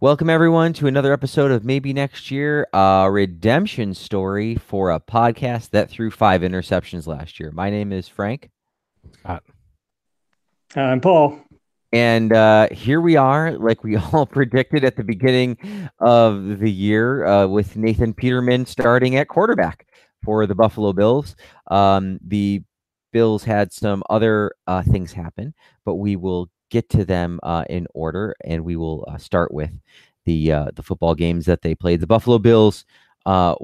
Welcome, everyone, to another episode of Maybe Next Year, a redemption story for a podcast that threw five interceptions last year. My name is Frank. Scott. I'm Paul. And uh, here we are, like we all predicted at the beginning of the year, uh, with Nathan Peterman starting at quarterback for the Buffalo Bills. Um, the Bills had some other uh, things happen, but we will get to them uh, in order, and we will uh, start with the uh, the football games that they played. The Buffalo Bills uh,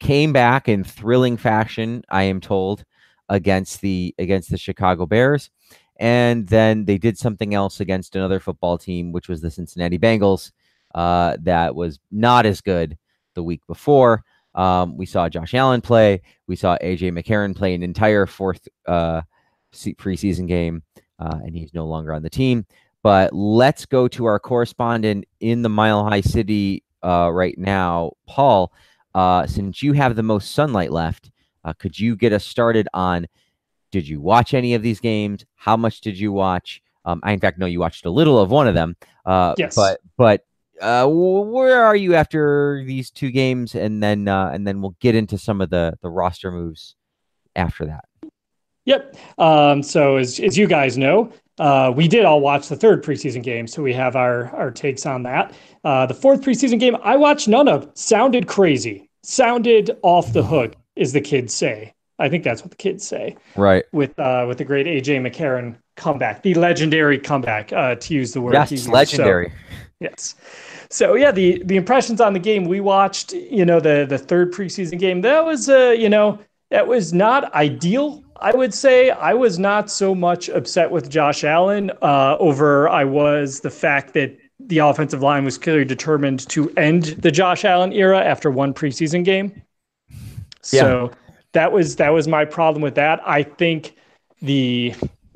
came back in thrilling fashion, I am told, against the against the Chicago Bears, and then they did something else against another football team, which was the Cincinnati Bengals, uh, that was not as good the week before. Um, we saw Josh Allen play. We saw AJ McCarron play an entire fourth uh, preseason game uh, and he's no longer on the team. But let's go to our correspondent in the Mile High City uh, right now, Paul. Uh, since you have the most sunlight left, uh, could you get us started on? Did you watch any of these games? How much did you watch? Um, I in fact know you watched a little of one of them. Uh, yes. But but uh, where are you after these two games, and then uh, and then we'll get into some of the the roster moves after that. Yep. Um, so as, as you guys know, uh, we did all watch the third preseason game, so we have our our takes on that. Uh, the fourth preseason game, I watched none of. Sounded crazy. Sounded off the hook, is the kids say. I think that's what the kids say. Right. With uh, with the great AJ McCarron comeback, the legendary comeback, uh, to use the word. Yes, legendary. So, yes. So yeah, the the impressions on the game we watched, you know, the the third preseason game, that was uh, you know, that was not ideal I would say I was not so much upset with Josh Allen uh, over I was the fact that the offensive line was clearly determined to end the Josh Allen era after one preseason game. So yeah. that was that was my problem with that. I think the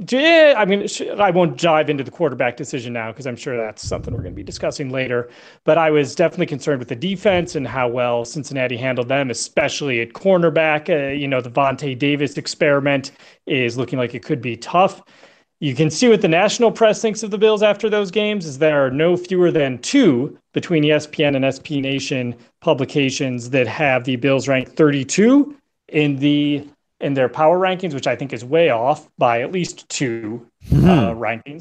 yeah, I mean, I won't dive into the quarterback decision now because I'm sure that's something we're going to be discussing later. But I was definitely concerned with the defense and how well Cincinnati handled them, especially at cornerback. Uh, you know, the Vontae Davis experiment is looking like it could be tough. You can see what the national press thinks of the Bills after those games is there are no fewer than two between ESPN and SB Nation publications that have the Bills ranked 32 in the in their power rankings, which I think is way off by at least 2 mm-hmm. uh, rankings.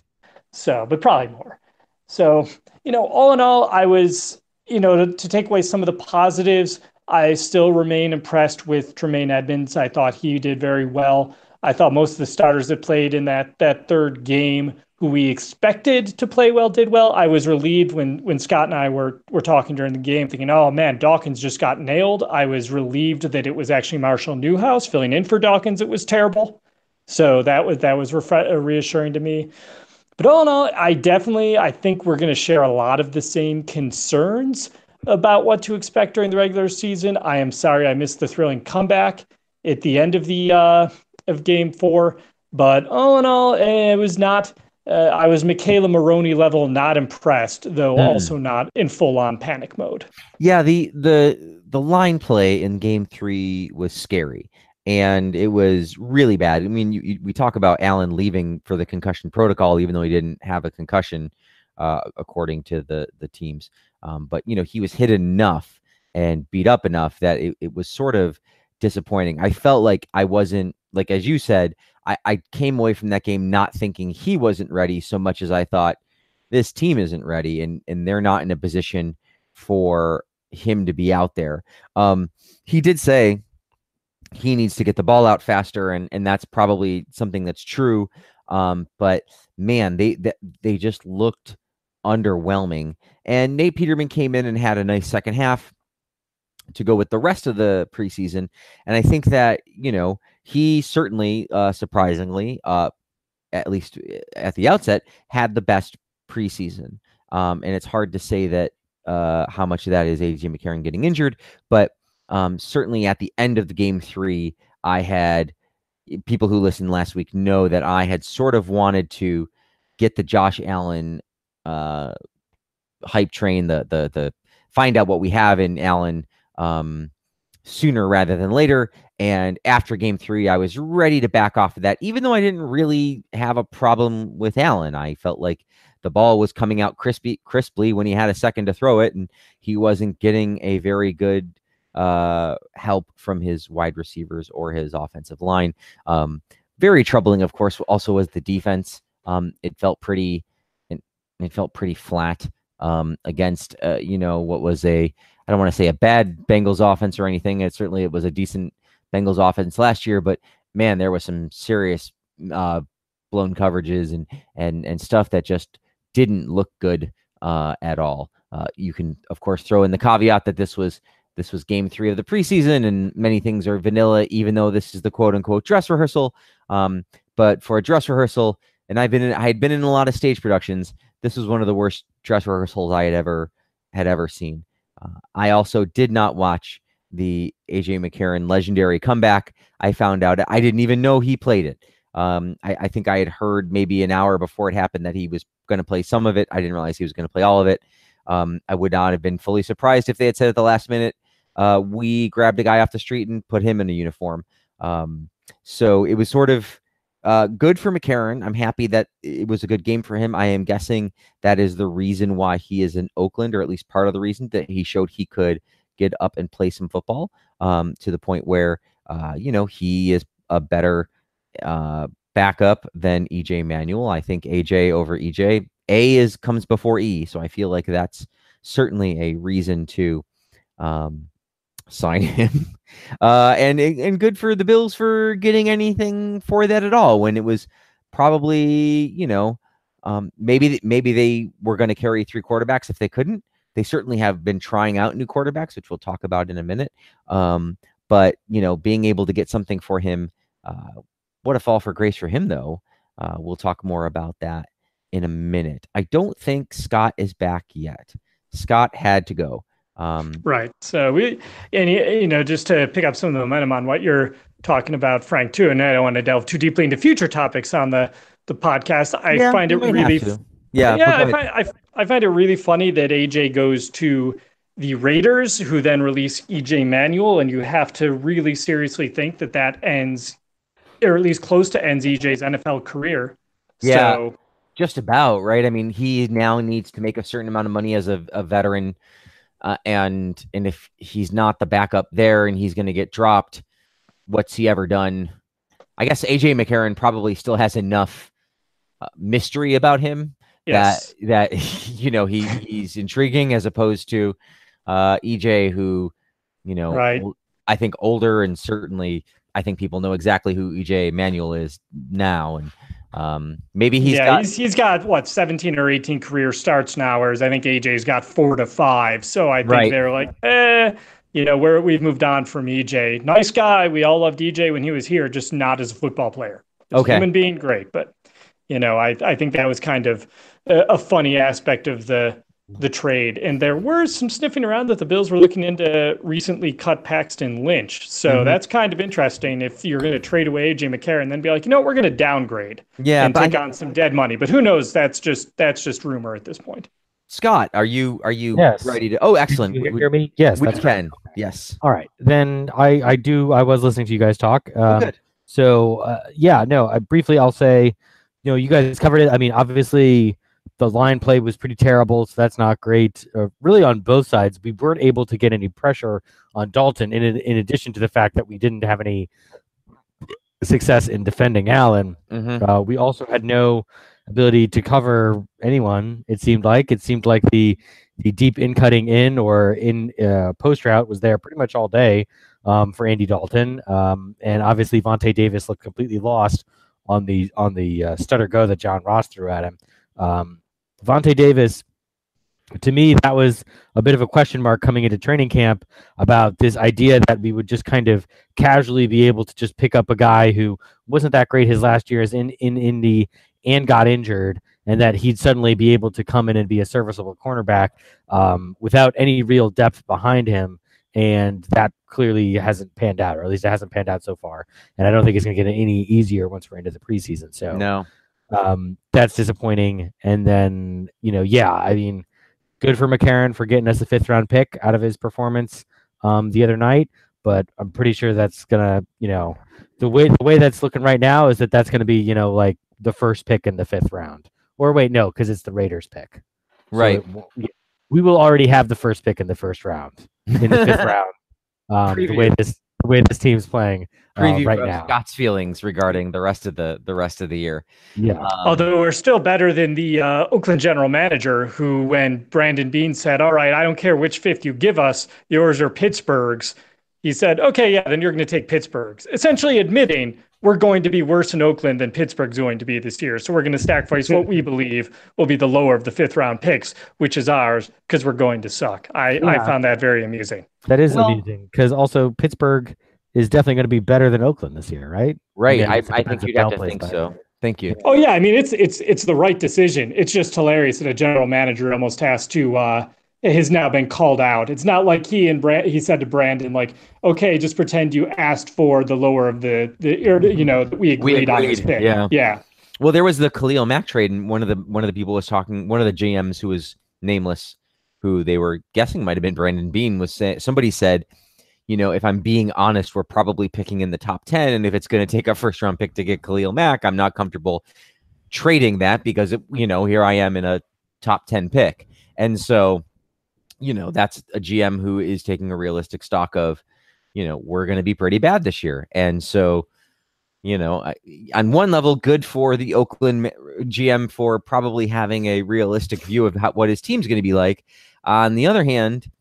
So, but probably more. So, you know, all in all, I was, you know, to, to take away some of the positives, I still remain impressed with Tremaine Edmunds. I thought he did very well. I thought most of the starters that played in that that third game who we expected to play well did well. I was relieved when when Scott and I were were talking during the game, thinking, "Oh man, Dawkins just got nailed." I was relieved that it was actually Marshall Newhouse filling in for Dawkins. It was terrible, so that was that was refre- uh, reassuring to me. But all in all, I definitely I think we're going to share a lot of the same concerns about what to expect during the regular season. I am sorry I missed the thrilling comeback at the end of the uh, of Game Four, but all in all, it was not uh, I was McKayla Maroney level not impressed, though mm. also not in full on panic mode. Yeah, the the the line play in game three was scary and it was really bad. I mean, you, you, we talk about Allen leaving for the concussion protocol, even though he didn't have a concussion, uh, according to the the teams. Um, but you know, he was hit enough and beat up enough that it, it was sort of disappointing. I felt like I wasn't like as you said, I, I came away from that game not thinking he wasn't ready so much as I thought this team isn't ready and and they're not in a position for him to be out there. Um, he did say he needs to get the ball out faster, and and that's probably something that's true. Um, but man, they they, they just looked underwhelming. And Nate Peterman came in and had a nice second half to go with the rest of the preseason. And I think that, you know, he certainly, uh, surprisingly, uh, at least uh, at the outset, had the best preseason. Um, and it's hard to say that uh, how much of that is AJ McCarron getting injured, but um, certainly at the end of the game three, I had people who listened last week know that I had sort of wanted to get the Josh Allen uh, hype train, the the the find out what we have in Allen um, sooner rather than later. And after game three, I was ready to back off of that, even though I didn't really have a problem with Allen. I felt like the ball was coming out crispy crisply when he had a second to throw it, and he wasn't getting a very good uh, help from his wide receivers or his offensive line. Um, very troubling, of course, also was the defense. Um, it felt pretty, it, it felt pretty flat um, against, uh, you know, what was a, I don't want to say a bad Bengals offense or anything. It certainly it was a decent Bengals offense last year, but man, there was some serious uh, blown coverages and and and stuff that just didn't look good uh, at all. Uh, you can, of course, throw in the caveat that this was this was game three of the preseason, and many things are vanilla, even though this is the quote unquote dress rehearsal. Um, but for a dress rehearsal, and I've been in, I had been in a lot of stage productions. This was one of the worst dress rehearsals I had ever had ever seen. Uh, I also did not watch the AJ McCarron legendary comeback. I found out I didn't even know he played it. Um, I, I, think I had heard maybe an hour before it happened that he was going to play some of it. I didn't realize he was going to play all of it. Um, I would not have been fully surprised if they had said at the last minute, uh, we grabbed a guy off the street and put him in a uniform. Um, so it was sort of uh, good for McCarron. I'm happy that it was a good game for him. I am guessing that is the reason why he is in Oakland, or at least part of the reason that he showed he could get up and play some football um, to the point where, uh, you know, he is a better uh, backup than EJ Manuel. I think AJ over EJ. A is comes before E, so I feel like that's certainly a reason to um, sign him. Uh, and and good for the Bills for getting anything for that at all when it was probably you know um, maybe maybe they were going to carry three quarterbacks if they couldn't. They certainly have been trying out new quarterbacks, which we'll talk about in a minute. Um, but you know, being able to get something for him, uh, what a fall for grace for him, though. Uh, we'll talk more about that in a minute. I don't think Scott is back yet. Scott had to go. Um, right. So we, and you know, just to pick up some of the momentum on what you're talking about, Frank, too, and I don't want to delve too deeply into future topics on the the podcast. I yeah, find it really, yeah, yeah. I find, I, I find it really funny that AJ goes to the Raiders, who then release EJ Manuel, and you have to really seriously think that that ends, or at least close to ends EJ's NFL career. Yeah. So, just about right. I mean, he now needs to make a certain amount of money as a, a veteran uh, and and if he's not the backup there and he's going to get dropped, what's he ever done? I guess AJ McCarron probably still has enough uh, mystery about him yes. that that you know he he's intriguing as opposed to uh, EJ, who you know, right. I think older and certainly I think people know exactly who EJ Manuel is now and um, maybe he's yeah, got he's, he's got what 17 or 18 career starts now, whereas I think AJ's got four to five. So I think right. they're like, eh, you know, where we've moved on from EJ. Nice guy. We all loved EJ when he was here, just not as a football player. As okay. human being, great. But, you know, I, I think that was kind of a, a funny aspect of the the trade. And there were some sniffing around that the Bills were looking into recently cut Paxton Lynch. So mm-hmm. that's kind of interesting if you're going to trade away AJ McCarron and then be like, you know, we're going to downgrade yeah, and take I... on some dead money. But who knows? That's just that's just rumor at this point. Scott, are you are you yes. ready to? Oh, excellent. you hear me? Yes, we can. Right. Yes. All right, then I I do. I was listening to you guys talk. Um, oh, good. So uh, yeah, no. I, briefly, I'll say, you know, you guys covered it. I mean, obviously, the line play was pretty terrible, so that's not great. Uh, really, on both sides, we weren't able to get any pressure on Dalton. In in addition to the fact that we didn't have any success in defending Allen, mm-hmm. uh, we also had no ability to cover anyone. It seemed like it seemed like the the deep in cutting in or in uh, post route was there pretty much all day um, for Andy Dalton, um, and obviously Vontae Davis looked completely lost on the on the uh, stutter go that John Ross threw at him. Um, Vontae Davis, to me, that was a bit of a question mark coming into training camp about this idea that we would just kind of casually be able to just pick up a guy who wasn't that great his last years in in Indy and got injured, and that he'd suddenly be able to come in and be a serviceable cornerback um, without any real depth behind him. And that clearly hasn't panned out, or at least it hasn't panned out so far. And I don't think it's going to get any easier once we're into the preseason. So no, um, that's disappointing. And then, you know, yeah, I mean, good for McCarron for getting us a fifth round pick out of his performance um, the other night. But I'm pretty sure that's gonna, you know, the way the way that's looking right now is that that's gonna be, you know, like the first pick in the fifth round Or wait, no, because it's the Raiders pick. So Right. it we will already have the first pick in the first round, in the fifth round. Um, the way this way this team's playing uh, Preview right now. Scott's feelings regarding the rest of the the rest of the year. Yeah. Um, Although we're still better than the uh, Oakland general manager, who, when Brandon Beane said, "All right, I don't care which fifth you give us, yours or Pittsburgh's," he said, "Okay, yeah, then you're going to take Pittsburgh's," essentially admitting we're going to be worse in Oakland than Pittsburgh's going to be this year. So we're going to sacrifice what we believe will be the lower of the fifth round picks, which is ours, because we're going to suck. I, I found that very amusing. That is Well- amusing because also Pittsburgh is definitely going to be better than Oakland this year, right? right. I, I think you'd have to think better. so. Thank you. Oh yeah, I mean it's it's it's the right decision. It's just hilarious that a general manager almost has to uh has now been called out. It's not like he and Brand he said to Brandon like, okay, just pretend you asked for the lower of the the or, mm-hmm. you know that we We agreed, on this pick. yeah. yeah. Well, there was the Khalil Mack trade, and one of the one of the people was talking. One of the GMs who was nameless, who they were guessing might have been Brandon Beane, was saying somebody said, you know, if I'm being honest, we're probably picking in the top ten, and if it's going to take a first round pick to get Khalil Mack, I'm not comfortable trading that because it, you know here I am in a top ten pick, and so you know that's a GM who is taking a realistic stock of, you know, we're going to be pretty bad this year, and so you know, I, on one level, good for the Oakland GM for probably having a realistic view of how, what his team's going to be like. On the other hand,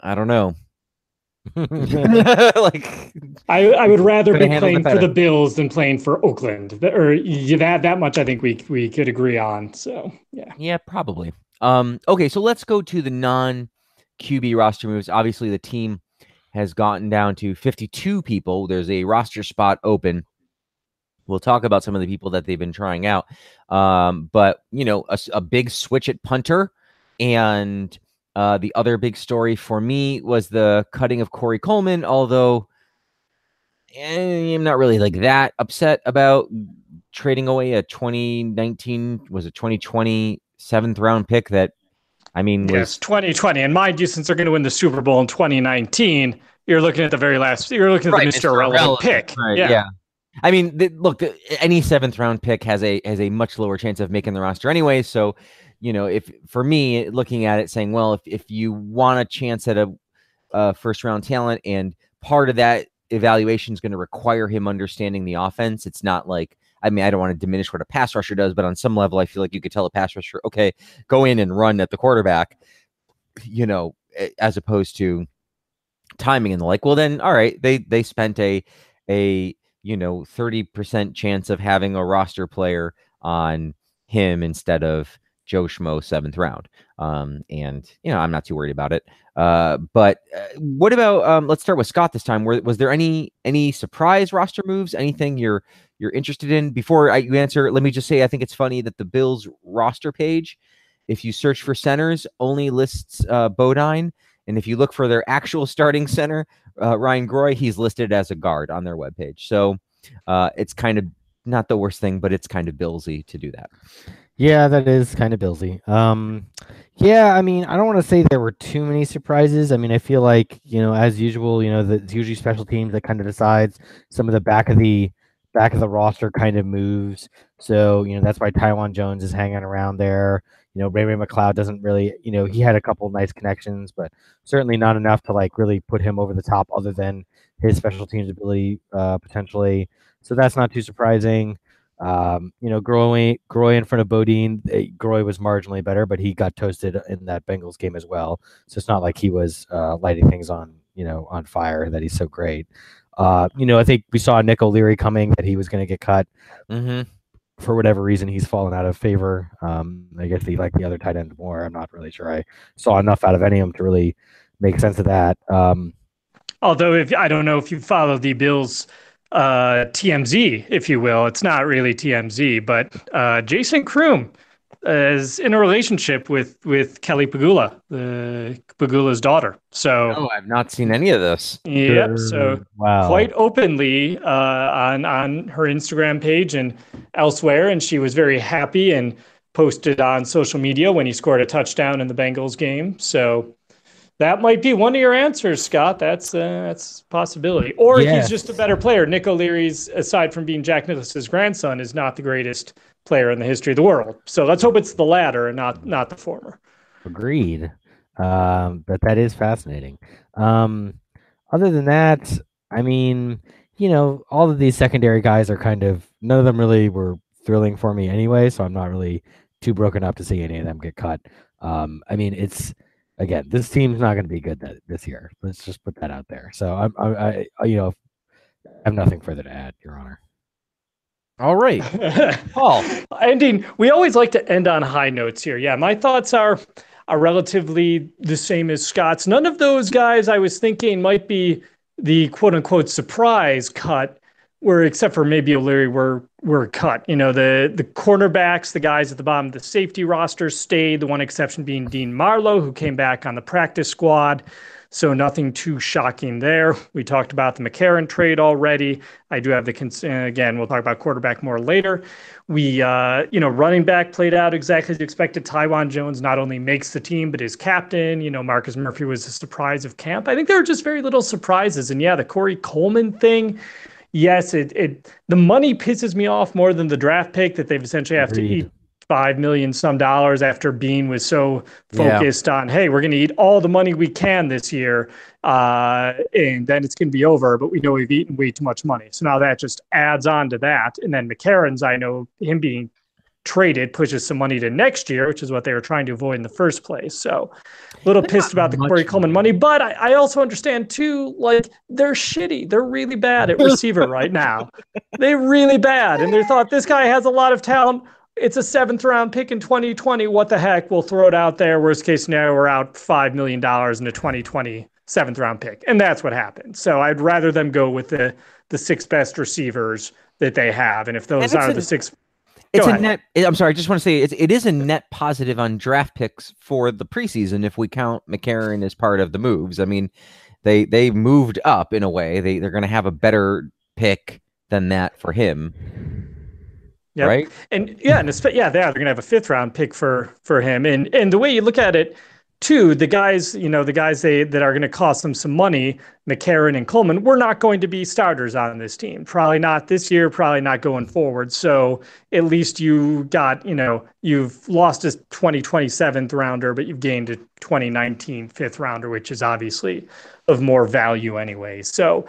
I don't know. like, I I would rather be playing for the Bills than playing for Oakland. Or yeah, that that much I think we we could agree on. So yeah. yeah, probably. Um, okay, so let's go to the non QB roster moves. Obviously, the team has gotten down to 52 people. There's a roster spot open. We'll talk about some of the people that they've been trying out. Um, but, you know, a big switch at punter. And uh, the other big story for me was the cutting of Corey Coleman, although eh, I'm not really like that upset about trading away a 2019, was it 2020 seventh round pick that, I mean, was Yes, 2020. And mind you, since they're going to win the Super Bowl in 2019, you're looking at the very last. You're looking at Right, the Mr. Mr. Irrelevant Irrelevant, pick. Right. yeah. Yeah. I mean, th- look, the, any seventh round pick has a has a much lower chance of making the roster anyway. So, you know, if for me looking at it, saying, well, if if you want a chance at a, a first round talent, and part of that evaluation is going to require him understanding the offense, it's not like. I mean, I don't want to diminish what a pass rusher does, but on some level, I feel like you could tell a pass rusher, okay, go in and run at the quarterback, you know, as opposed to timing and the like. Well, then, all right, they they spent a a you know 30% chance of having a roster player on him instead of Joe Schmo seventh round. Um, and you know, I'm not too worried about it. Uh, but uh, what about um, let's start with Scott this time. Were, was there any any surprise roster moves? Anything you're you're interested in? Before I, you answer, let me just say I think it's funny that the Bills roster page, if you search for centers, only lists uh, Bodine, and if you look for their actual starting center, uh, Ryan Groy, he's listed as a guard on their webpage. So uh, it's kind of not the worst thing, but it's kind of billsy to do that. Yeah, that is kind of Billsy. Um, yeah, I mean, I don't want to say there were too many surprises. I mean, I feel like you know, as usual, you know, the, it's usually special teams that kind of decides some of the back of the back of the roster kind of moves. So you know, that's why Taiwan Jones is hanging around there. You know, Ray Ray McCloud doesn't really, you know, he had a couple nice connections, but certainly not enough to like really put him over the top, other than his special teams ability uh, potentially. So that's not too surprising. Um, you know, Groy, Groy in front of Bodine, eh, Groy was marginally better, but he got toasted in that Bengals game as well. So it's not like he was uh, lighting things on, you know, on fire that he's so great. Uh, you know, I think we saw Nick O'Leary coming that he was going to get cut Mm-hmm. for whatever reason. He's fallen out of favor. Um, I guess he liked the other tight end more. I'm not really sure. I saw enough out of any of them to really make sense of that. Um, Although, if I don't know if you follow the Bills uh, TMZ, if you will, it's not really TMZ, but uh, Jason Croom is in a relationship with with Kelly Pegula, the Pegula's daughter. So, Oh, I've not seen any of this. yep. So wow, quite openly uh, on on her Instagram page and elsewhere, and she was very happy and posted on social media when he scored a touchdown in the Bengals game. So that might be one of your answers, Scott. That's uh, that's a possibility. Or Yes. he's just a better player. Nick O'Leary's, aside from being Jack Nicklaus's grandson, is not the greatest player in the history of the world. So let's hope it's the latter and not not the former. Agreed. Um, but that is fascinating. Um, other than that, I mean, you know, all of these secondary guys are kind of none of them really were thrilling for me anyway, so I'm not really too broken up to see any of them get cut. Um, I mean, it's again, this team's not going to be good that, this year. Let's just put that out there. So I'm, I, I, you know, I have nothing further to add, Your Honor. All right, Paul. Ending. We always like to end on high notes here. Yeah, my thoughts are are relatively the same as Scott's. None of those guys I was thinking might be the quote unquote surprise cut were except for maybe O'Leary were were cut. You know, the the cornerbacks, the guys at the bottom of the safety roster stayed, the one exception being Dean Marlowe, who came back on the practice squad. So nothing too shocking there. We talked about the McCarron trade already. I do have the concern again. We'll talk about quarterback more later. We, uh, you know, running back played out exactly as expected. Taiwan Jones not only makes the team, but is captain. You know, Marcus Murphy was a surprise of camp. I think there were just very little surprises. And yeah, the Corey Coleman thing. Yes, it it the money pisses me off more than the draft pick that they've essentially have Agreed. to eat five million some dollars after Beane was so focused yeah. on, hey, we're going to eat all the money we can this year, uh, and then it's going to be over. But we know we've eaten way too much money, so now that just adds on to that. And then McCarron's, I know him being traded pushes some money to next year, which is what they were trying to avoid in the first place. So a little pissed about the Corey Coleman money, but I, I, also understand too, like they're shitty. They're really bad at receiver right now. They're really bad. And they thought this guy has a lot of talent it's a seventh round pick in 2020. What the heck? We'll throw it out there. Worst case scenario, we're out $5 million in a 2020 seventh round pick. And that's what happened. So I'd rather them go with the, the six best receivers that they have. And if those and are a, the six. It's a net. I'm sorry. I just want to say it's, it is a net positive on draft picks for the preseason if we count McCarron as part of the moves. I mean, they they moved up in a way. They they're going to have a better pick than that for him. Yep. Right. And yeah, and yeah, they are. They're gonna have a fifth round pick for for him. And and the way you look at it, too, the guys, you know, the guys they that are gonna cost them some money, McCarron and Coleman, we're not going to be starters on this team. Probably not this year, probably not going forward. So at least you got, you know, you've lost a 2027th rounder, but you've gained a 2019 fifth rounder, which is obviously of more value anyway. So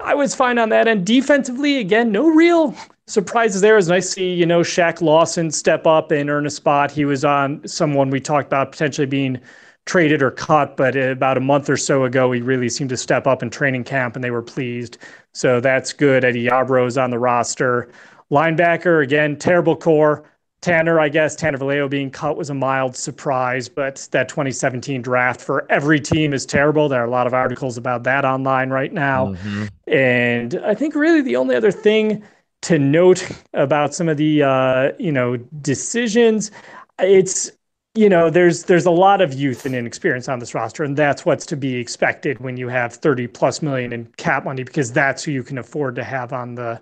I was fine on that. And defensively, again, no real surprises there. Nice to see, you know, Shaq Lawson step up and earn a spot. He was on someone we talked about potentially being traded or cut, but about a month or so ago, he really seemed to step up in training camp and they were pleased. So that's good. Eddie Yarbrough's on the roster. Linebacker, again, terrible core. Tanner, I guess, Tanner Vallejo being cut was a mild surprise, but that 2017 draft for every team is terrible. There are a lot of articles about that online right now. Mm-hmm. And I think really the only other thing to note about some of the uh, you know decisions. It's you know there's there's a lot of youth and inexperience on this roster, and that's what's to be expected when you have 30 plus million in cap money because that's who you can afford to have on the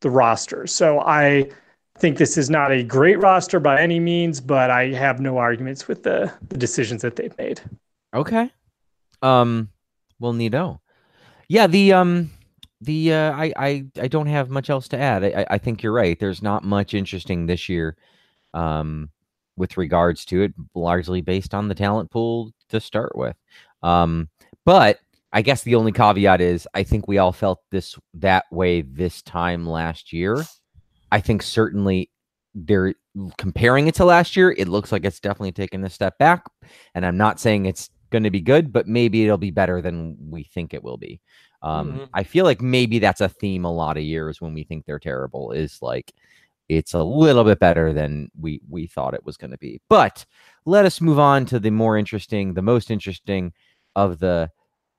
the roster. So I think this is not a great roster by any means, but I have no arguments with the, the decisions that they've made. Okay. Um well Nito. Yeah, the um the uh, I, I I don't have much else to add. I, I think you're right. There's not much interesting this year, um, with regards to it, largely based on the talent pool to start with. Um, but I guess the only caveat is I think we all felt this that way this time last year. I think certainly they're comparing it to last year. It looks like it's definitely taken a step back, and I'm not saying it's going to be good, but maybe it'll be better than we think it will be. Um, mm-hmm. I feel like maybe that's a theme a lot of years when we think they're terrible is like it's a little bit better than we we thought it was going to be. But let us move on to the more interesting, the most interesting of the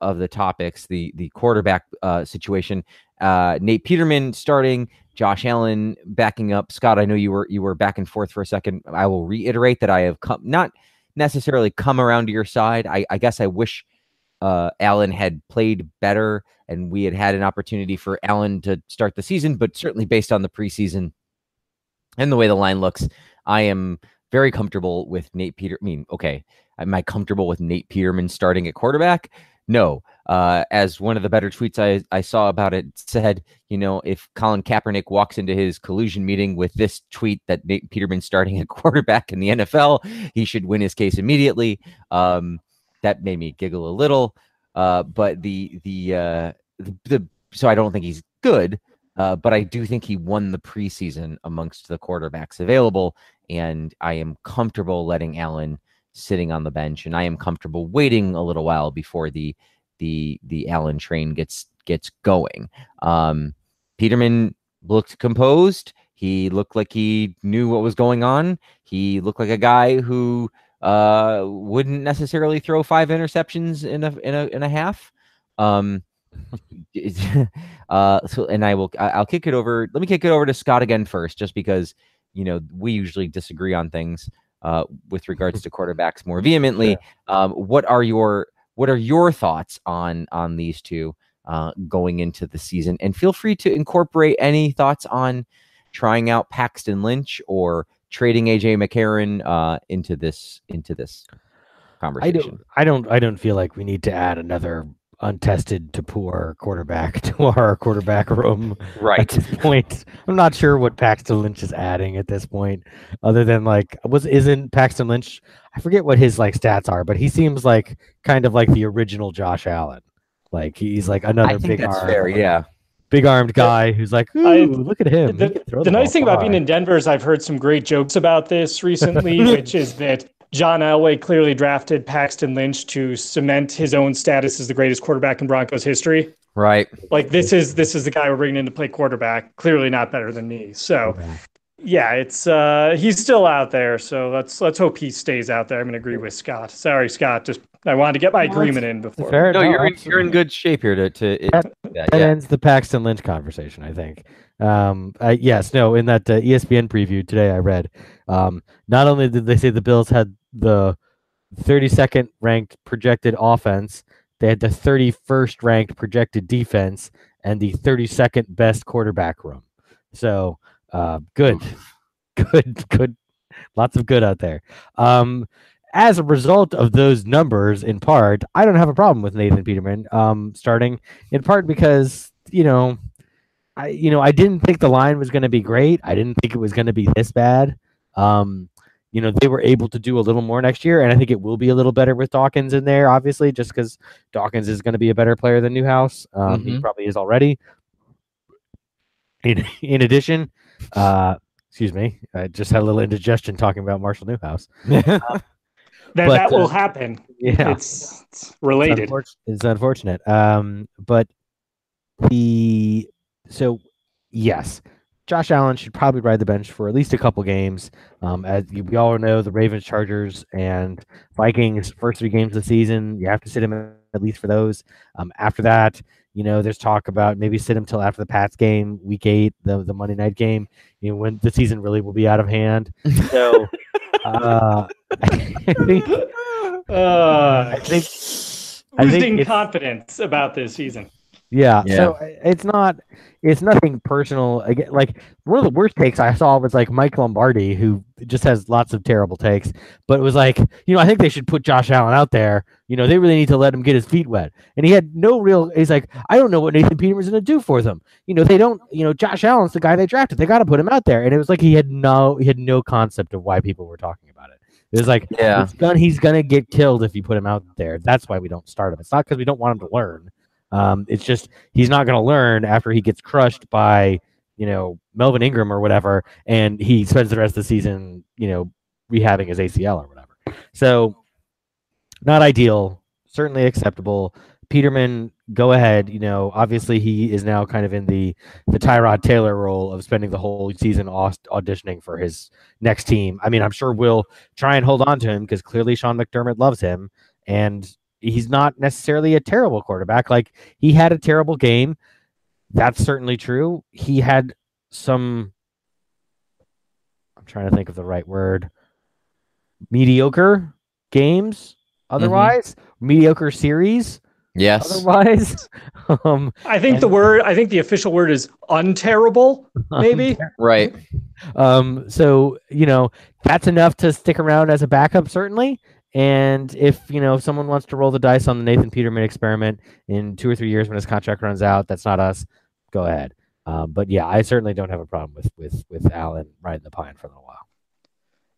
of the topics, the the quarterback uh, situation. Uh, Nate Peterman starting, Josh Allen backing up. Scott, I know you were you were back and forth for a second. I will reiterate that I have come not necessarily come around to your side. I, I guess I wish uh, Allen had played better and we had had an opportunity for Allen to start the season, but certainly based on the preseason and the way the line looks, I am very comfortable with Nate Peter. I mean, okay, am I comfortable with Nate Peterman starting at quarterback? No, uh, as one of the better tweets I, I saw about it said, you know, if Colin Kaepernick walks into his collusion meeting with this tweet that Nate Peterman starting a quarterback in the NFL, he should win his case immediately. Um, that made me giggle a little. Uh, but the the, uh, the the so I don't think he's good. Uh, but I do think he won the preseason amongst the quarterbacks available, and I am comfortable letting Allen sitting on the bench, and I am comfortable waiting a little while before the the the Allen train gets gets going. Um, Peterman looked composed. He looked like he knew what was going on. He looked like a guy who uh, wouldn't necessarily throw five interceptions in a in a in a half. Um, uh, so and I will I'll kick it over. Let me kick it over to Scott again first, just because you know we usually disagree on things uh, with regards to quarterbacks more vehemently. Um, what are your what are your thoughts on on these two uh, going into the season? And feel free to incorporate any thoughts on trying out Paxton Lynch or trading AJ McCarron uh, into this into this conversation. I don't. I don't. I don't feel like we need to add another untested to poor quarterback to our quarterback room right at this point. I'm not sure what Paxton Lynch is adding at this point, other than like was isn't Paxton Lynch? I forget what his like stats are, but he seems like kind of like the original Josh Allen. Like he's like another big that's arm, fair, yeah. Big armed guy who's like, Ooh, I- look at him. The, He can throw the nice thing about being in Denver is I've heard some great jokes about this recently, which is that John Elway clearly drafted Paxton Lynch to cement his own status as the greatest quarterback in Broncos history. Right. Like this is this is the guy we're bringing in to play quarterback. Clearly not better than me. So yeah, it's uh he's still out there. So let's let's hope he stays out there. I'm gonna agree with Scott. Sorry, Scott. Just I wanted to get my No, agreement in before. Fair, No, no, you're in, you're in good shape here to to it, That- that, that yeah. ends the Paxton Lynch conversation, I think. Um, I, yes, no, in that uh, ESPN preview today, I read um, not only did they say the Bills had the 32nd ranked projected offense, they had the 31st ranked projected defense and the 32nd best quarterback room. So uh, good, good, good, lots of good out there. Um, as a result of those numbers, in part, I don't have a problem with Nathan Peterman um, starting. In part because you know, I you know I didn't think the line was going to be great. I didn't think it was going to be this bad. Um, you know, they were able to do a little more next year, and I think it will be a little better with Dawkins in there. Obviously, just because Dawkins is going to be a better player than Newhouse. Um, He Mhm. probably is already. In in addition, uh, excuse me, I just had a little indigestion talking about Marshall Newhouse. That But, that will uh, happen. Yeah, It's, it's it's, related. unfortunate. it's unfortunate. Um, but the so yes, Josh Allen should probably ride the bench for at least a couple games. Um, as you- we all know, the Ravens, Chargers, and Vikings first three games of the season, you have to sit him at least for those. Um, after that, you know, there's talk about maybe sit him till after the Pats game, Week Eight, the the Monday night game. You know, when the season really will be out of hand. So. Uh, I think Uh, I think I think losing confidence about this season. Yeah, Yeah. So it's not it's nothing personal. Like one of the worst takes I saw was like Mike Lombardi, who just has lots of terrible takes. But it was like, you know, I think they should put Josh Allen out there. You know, they really need to let him get his feet wet. And he had no real. He's like, I don't know what Nathan Peterman's going to do for them. You know, they don't. You know, Josh Allen's the guy they drafted. They got to put him out there. And it was like he had no he had no concept of why people were talking about it. It was like, Yeah. it's gonna, he's gonna get killed if you put him out there. That's why we don't start him. It's not because we don't want him to learn. Um, it's just he's not gonna learn after he gets crushed by you know Melvin Ingram or whatever, and he spends the rest of the season you know rehabbing his ACL or whatever. So not ideal, certainly acceptable. Peterman, go ahead. You know, obviously he is now kind of in the the Tyrod Taylor role of spending the whole season auditioning for his next team. I mean, I'm sure we'll try and hold on to him because clearly Sean McDermott loves him, and he's not necessarily a terrible quarterback. Like he had a terrible game, that's certainly true. He had some. I'm trying to think of the right word. Mediocre games. Otherwise, mediocre series. Yes. Otherwise, um, I think the word, I think the official word is unterrible, maybe. Right. Um, so you know that's enough to stick around as a backup, certainly. And if you know if someone wants to roll the dice on the Nathan Peterman experiment in two or three years when his contract runs out, that's not us. Go ahead. Um, but yeah, I certainly don't have a problem with with with Allen riding the pine for a little while.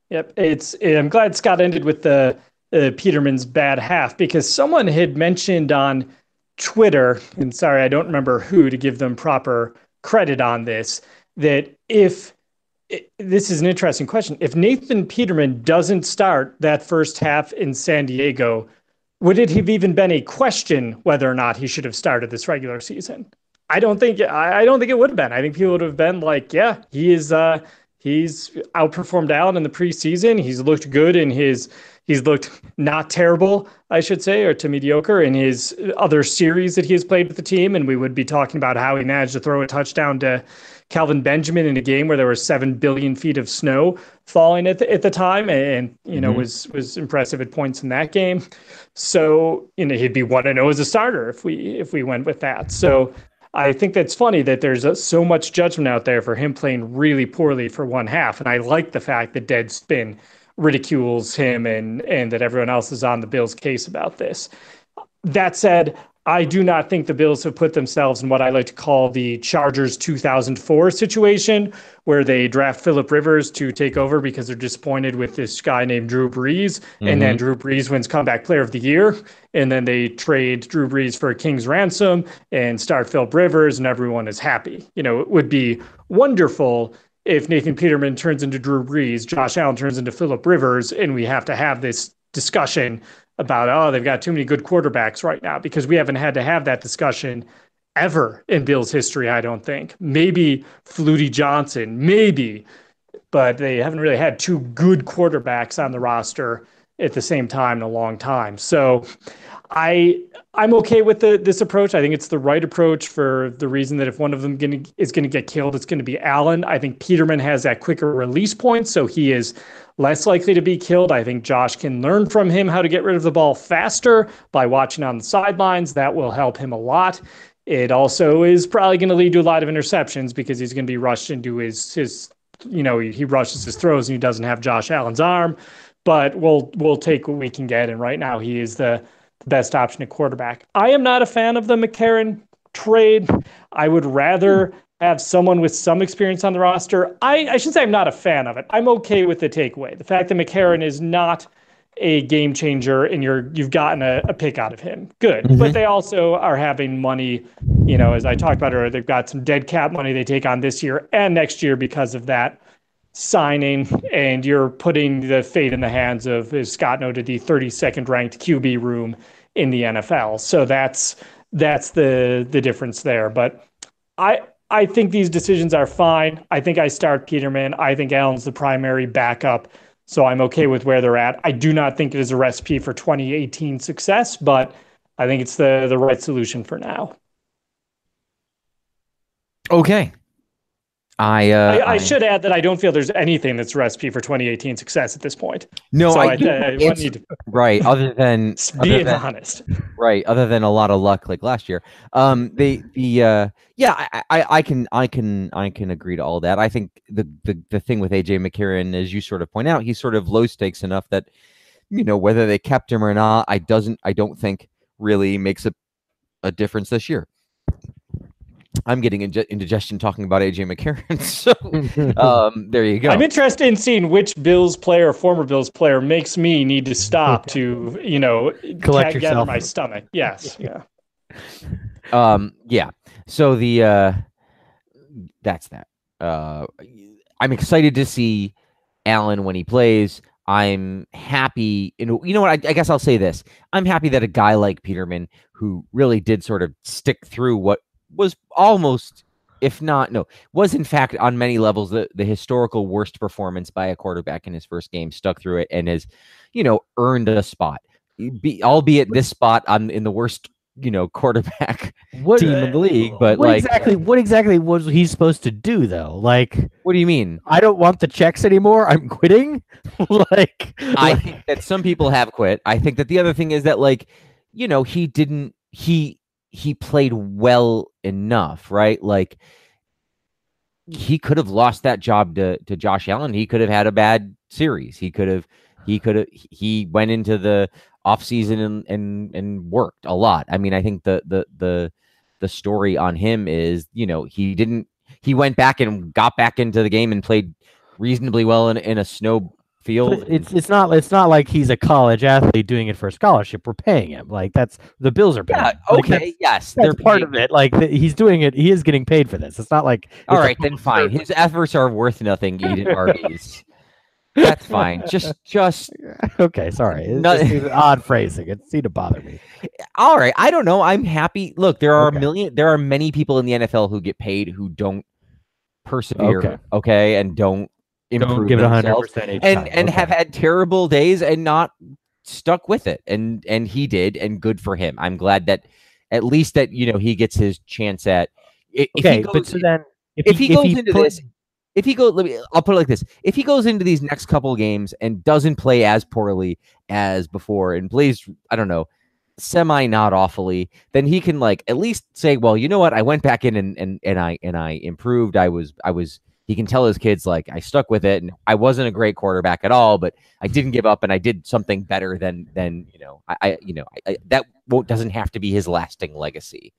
Yep, it's. I'm glad Scott ended with the uh, Peterman's bad half because someone had mentioned on Twitter, and sorry, I don't remember who to give them proper credit on this, that if this is an interesting question, if Nathan Peterman doesn't start that first half in San Diego, would it have even been a question whether or not he should have started this regular season? I don't think I don't think it would have been. I think people would have been like, yeah, he is uh he's outperformed Allen in the preseason. He's looked good in his he's looked not terrible, I should say, or to mediocre in his other series that he has played with the team. And we would be talking about how he managed to throw a touchdown to Kelvin Benjamin in a game where there were seven billion feet of snow falling at the, at the time, and you know mm-hmm. was was impressive at points in that game. So you know he'd be one to know as a starter if we if we went with that. So I think that's funny that there's a, so much judgment out there for him playing really poorly for one half, and I like the fact that Deadspin ridicules him and and that everyone else is on the Bills' case about this. That said, I do not think the Bills have put themselves in what I like to call the Chargers 2004 situation, where they draft Philip Rivers to take over because they're disappointed with this guy named Drew Brees, mm-hmm. and then mm-hmm. Drew Brees wins Comeback Player of the Year, and then they trade Drew Brees for a King's ransom and start Philip Rivers, and everyone is happy. You know, it would be wonderful if Nathan Peterman turns into Drew Brees, Josh Allen turns into Philip Rivers, and we have to have this discussion about oh they've got too many good quarterbacks right now because we haven't had to have that discussion ever in Bill's history. I don't think maybe Flutie Johnson, maybe, but they haven't really had two good quarterbacks on the roster at the same time in a long time. So I I'm okay with the, this approach. I think it's the right approach for the reason that if one of them gonna, is going to get killed, it's going to be Allen. I think Peterman has that quicker release point, so he is less likely to be killed. I think Josh can learn from him how to get rid of the ball faster by watching on the sidelines. That will help him a lot. It also is probably going to lead to a lot of interceptions because he's going to be rushed into his his you know he, he rushes his throws and he doesn't have Josh Allen's arm. But we'll we'll take what we can get, and right now he is the best option at quarterback. I am not a fan of the McCarron trade. I would rather have someone with some experience on the roster. I, I should say I'm not a fan of it. I'm okay with the takeaway. The fact that McCarron is not a game changer and you're you've gotten a, a pick out of him. Good. Mm-hmm. But they also are having money, you know, as I talked about earlier, they've got some dead cap money they take on this year and next year because of that signing. And you're putting the fate in the hands of, as Scott noted, the 32nd ranked QB room in the NFL. So that's that's the the difference there. But I I think these decisions are fine. I think I start Peterman. I think Allen's the primary backup. So I'm okay with where they're at. I do not think it is a recipe for 2018 success, but I think it's the the right solution for now. Okay. I, uh, I, I, should add that I don't feel there's anything that's recipe for 2018 success at this point. No, so I, I, I need to, right. Other than being than, honest, right. Other than a lot of luck like last year. Um, the the uh, yeah, I, I, I can I can I can agree to all that. I think the the the thing with AJ McCarron, as you sort of point out, he's sort of low stakes enough that you know whether they kept him or not, I doesn't I don't think really makes a a difference this year. I'm getting indigestion talking about AJ McCarron. so um, there you go. I'm interested in seeing which Bills player, former Bills player, makes me need to stop to, you know, collect yourself. my stomach. Yes. Yeah. Um, yeah. So the uh, that's that. Uh, I'm excited to see Allen when he plays. I'm happy. You know, you know what? I, I guess I'll say this. I'm happy that a guy like Peterman, who really did sort of stick through what was almost if not no was in fact on many levels the, the historical worst performance by a quarterback in his first game stuck through it and has you know earned a spot. Be, albeit this spot on in the worst you know quarterback what, team in the uh, league but what like exactly what exactly was he supposed to do though? Like what do you mean? I don't want the checks anymore. I'm quitting? Like i like... think that some people have quit. I think that the other thing is that like you know he didn't he he played well enough, right? Like mm. he could have lost that job to to Josh Allen. He could have had a bad series. He could have, He could have. He went into the off season and and and worked a lot. I mean, I think the the the the story on him is, you know, he didn't. He went back and got back into the game and played reasonably well in in a snow field. But it's it's not it's not like he's a college athlete doing it for a scholarship. We're paying him. Like that's the bills are paying. yeah, him. Like, okay, that's- yes, that's they're part of it. Like th- he's doing it. He is getting paid for this. It's not like All a then fine. His efforts are worth nothing. Eden Arby's. That's fine. Just just okay, sorry. It's No- just odd phrasing. It seemed to bother me. all right. I don't know. I'm happy. Look, there are Okay. a million. There are many people in the NFL who get paid who don't persevere. Okay. Okay, and don't improve Don't give it hundred themselves, percent and time. and Okay. have had terrible days and not stuck with it. And and he did, and good for him. I'm glad that at least that you know he gets his chance at. If okay, he but so then if he goes into put- this, if he goes, let me, I'll put it like this: if he goes into these next couple games and doesn't play as poorly as before and plays, I don't know, semi not awfully, then he can like at least say, well, you know what, I went back in and and and I and I improved. I was I was. He can tell his kids like I stuck with it and I wasn't a great quarterback at all, but I didn't give up and I did something better than than you know I, I you know I, I, that won't doesn't have to be his lasting legacy.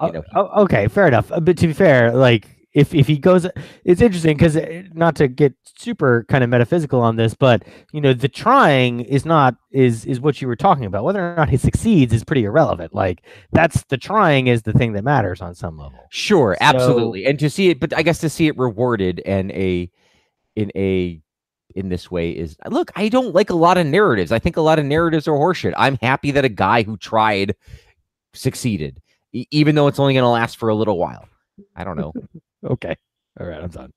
You Oh, know, he- oh, okay, fair enough. Uh, But to be fair, like if if he goes, it's interesting because uh, not to get super kind of metaphysical on this, but you know, the trying is not is is what you were talking about. Whether or not he succeeds is pretty irrelevant. Like that's the trying is the thing that matters on some level. Sure, So- absolutely. And to see it, but I guess to see it rewarded and a in a in this way is look, I don't like a lot of narratives. I think a lot of narratives are horseshit. I'm happy that a guy who tried succeeded, e- even though it's only going to last for a little while. I don't know. Okay, all right, I'm done.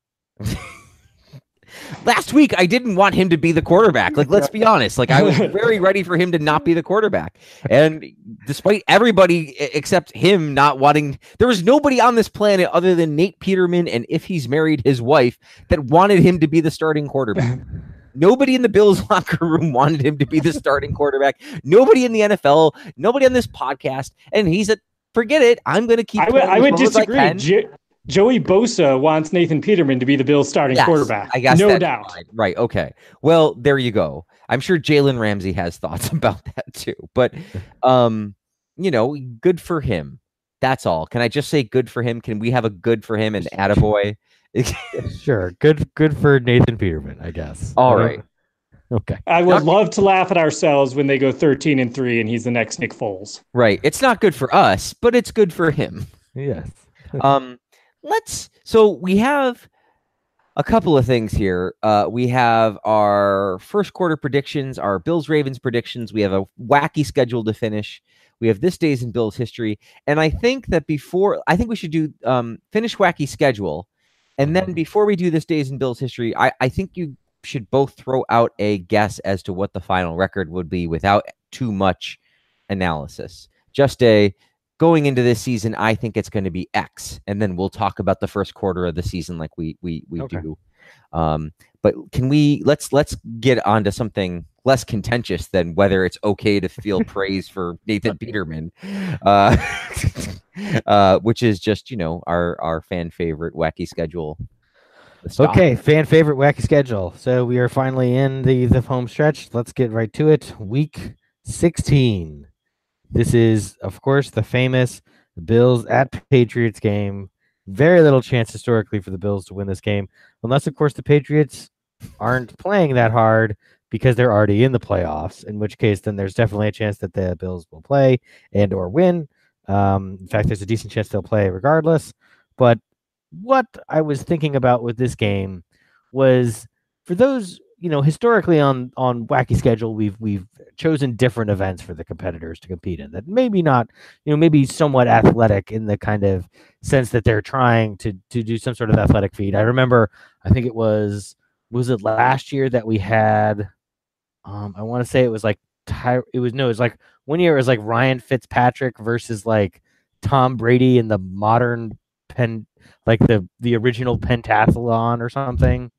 Last week, I didn't want him to be the quarterback. Like, let's be honest. Like, I was very ready for him to not be the quarterback. And despite everybody except him not wanting, there was nobody on this planet other than Nate Peterman and if he's married, his wife, that wanted him to be the starting quarterback. Nobody in the Bills locker room wanted him to be the starting quarterback. Nobody in the NFL, nobody on this podcast. And he's a forget it. I'm going to keep. I would, I would disagree. Jo- Joey Bosa wants Nathan Peterman to be the Bills' starting Yes, quarterback. I guess no that's doubt. fine. Right. Okay. Well, there you go. I'm sure Jalen Ramsey has thoughts about that too. But um, you know, good for him. That's all. Can I just say good for him? Can we have a good for him and attaboy? Sure, good good for Nathan Peterman, I guess. All Uh, right. Okay. I would Not- love to laugh at ourselves when they go 13 and 3 and he's the next Nick Foles. Right. It's not good for us, but it's good for him. Yes. um let's so we have a couple of things here. Uh we have our first quarter predictions our bills ravens predictions. We have a wacky schedule to finish. We have this days in bills history. And i think that before i think we should do um finish wacky schedule. And then before we do this days in bills history i i think you should both throw out a guess as to what the final record would be without too much analysis. Just a going into this season, I think it's going to be X, and then we'll talk about the first quarter of the season like we we we Okay. do. Um, but can we let's let's get onto something less contentious than whether it's okay to feel praise for Nathan Peterman, uh, uh, which is just you know our our fan favorite wacky schedule. Okay, fan favorite wacky schedule. So we are finally in the the home stretch. Let's get right to it. Week 16. This is, of course, the famous Bills at Patriots game. Very little chance historically for the Bills to win this game, unless, of course, the Patriots aren't playing that hard because they're already in the playoffs. In which case, then there's definitely a chance that the Bills will play and or win. Um, in fact, there's a decent chance they'll play regardless. But what I was thinking about with this game was for those, you know, historically on on wacky schedule, we've we've chosen different events for the competitors to compete in that maybe not, you know, maybe somewhat athletic in the kind of sense that they're trying to to do some sort of athletic feat. I remember, I think it was was it last year that we had um I want to say it was like Ty, it was no, it was like one year it was like Ryan Fitzpatrick versus like Tom Brady in the modern pen like the the original pentathlon or something.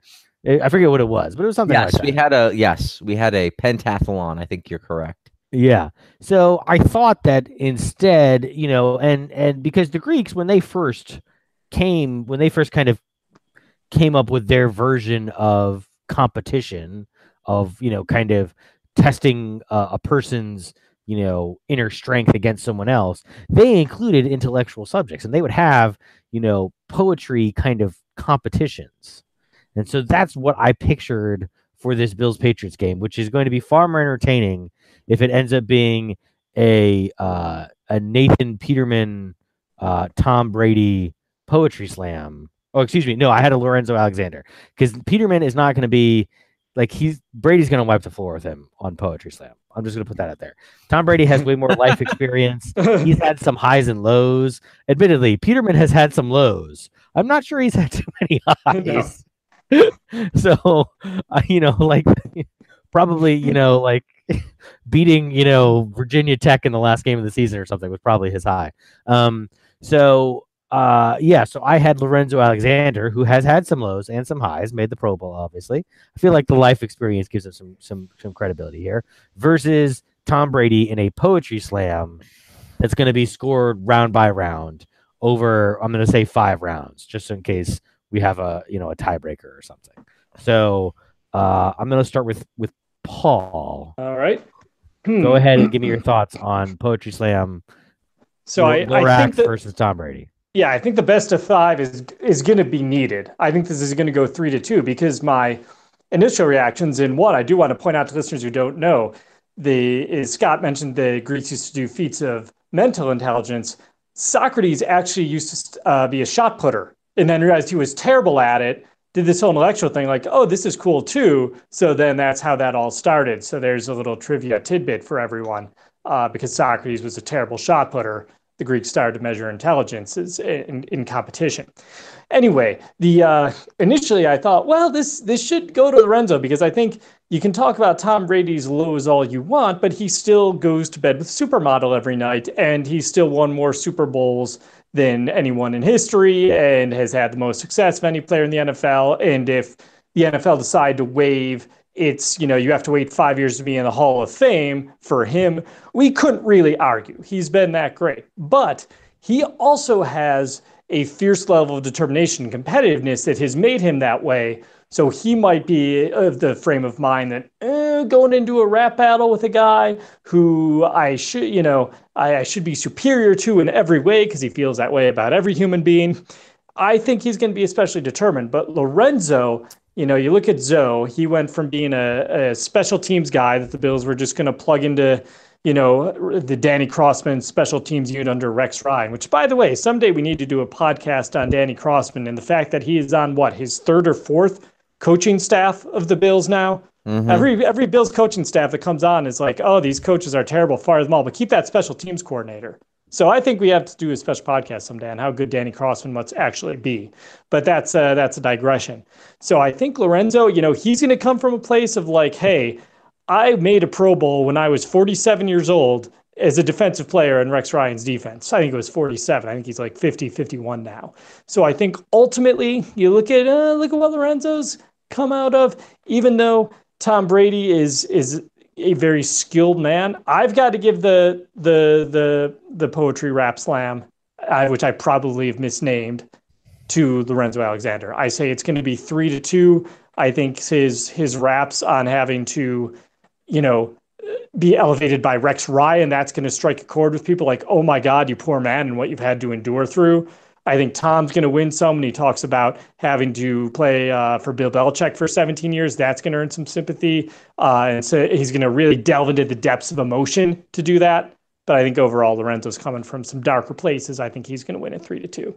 I forget what it was, but it was something Yes, like we had a yes, we had a pentathlon. I think you're correct. Yeah. So I thought that instead, you know, and and because the Greeks when they first came when they first kind of came up with their version of competition of you know kind of testing uh, a person's you know inner strength against someone else they included intellectual subjects and they would have you know poetry kind of competitions and so that's what i pictured for this bills patriots game which is going to be far more entertaining if it ends up being a uh, a nathan peterman uh, tom brady poetry slam oh excuse me no i had a lorenzo alexander because peterman is not going to be like he's Brady's gonna wipe the floor with him on Poetry Slam. I'm just gonna put that out there. Tom Brady has way more life experience. He's had some highs and lows. Admittedly, Peterman has had some lows. I'm not sure he's had too many highs. So, uh, you know, like probably, you know, like beating, you know, Virginia Tech in the last game of the season or something was probably his high. Um, so uh, yeah, so I had Lorenzo Alexander, who has had some lows and some highs, made the Pro Bowl. Obviously, I feel like the life experience gives him some some some credibility here. Versus Tom Brady in a poetry slam that's going to be scored round by round over. I'm going to say five rounds, just in case we have a you know a tiebreaker or something. So uh, I'm going to start with with Paul. All right. Go ahead and give me your thoughts on poetry slam. So I, I think that, versus Tom Brady. Yeah, I think the best of five is is going to be needed. I think this is going to go three to two because my initial reactions in one, I do want to point out to listeners who don't know, the is Scott mentioned the Greeks used to do feats of mental intelligence. Socrates actually used to uh, be a shot putter, and then realized he was terrible at it. Did this whole intellectual thing, like, oh, this is cool too. So then that's how that all started. So there's a little trivia tidbit for everyone, uh, because Socrates was a terrible shot putter the Greeks started to measure intelligence in, in competition. Anyway, the uh, initially I thought, well, this this should go to Lorenzo because I think you can talk about Tom Brady's lows all you want, but he still goes to bed with supermodel every night, and he's still won more Super Bowls than anyone in history, and has had the most success of any player in the NFL. And if the NFL decide to waive it's you know you have to wait five years to be in the hall of fame for him we couldn't really argue he's been that great but he also has a fierce level of determination and competitiveness that has made him that way so he might be of the frame of mind that eh, going into a rap battle with a guy who I should, you know, I, I should be superior to in every way because he feels that way about every human being. I think he's going to be especially determined. But Lorenzo you know, you look at Zoe, he went from being a, a special teams guy that the Bills were just going to plug into, you know, the Danny Crossman special teams unit under Rex Ryan, which, by the way, someday we need to do a podcast on Danny Crossman and the fact that he is on what, his third or fourth coaching staff of the Bills now. Mm-hmm. Every every Bills coaching staff that comes on is like, oh, these coaches are terrible, fire them all, but keep that special teams coordinator. So I think we have to do a special podcast someday on how good Danny Crossman must actually be. But that's uh, that's a digression. So I think Lorenzo, you know, he's going to come from a place of like, hey, I made a Pro Bowl when I was 47 years old as a defensive player in Rex Ryan's defense. I think it was 47. I think he's like 50, 51 now. So I think ultimately you look at uh, look at what Lorenzo's come out of, even though Tom Brady is is a very skilled man. I've got to give the the the the poetry rap slam, uh, which I probably have misnamed, to Lorenzo Alexander. I say it's going to be three to two. I think his his raps on having to, you know, be elevated by Rex Ryan. That's going to strike a chord with people like, oh my God, you poor man, and what you've had to endure through. I think Tom's going to win some when he talks about having to play uh, for Bill Belichick for 17 years. That's going to earn some sympathy. Uh, and so he's going to really delve into the depths of emotion to do that. But I think overall, Lorenzo's coming from some darker places. I think he's going to win it three to two.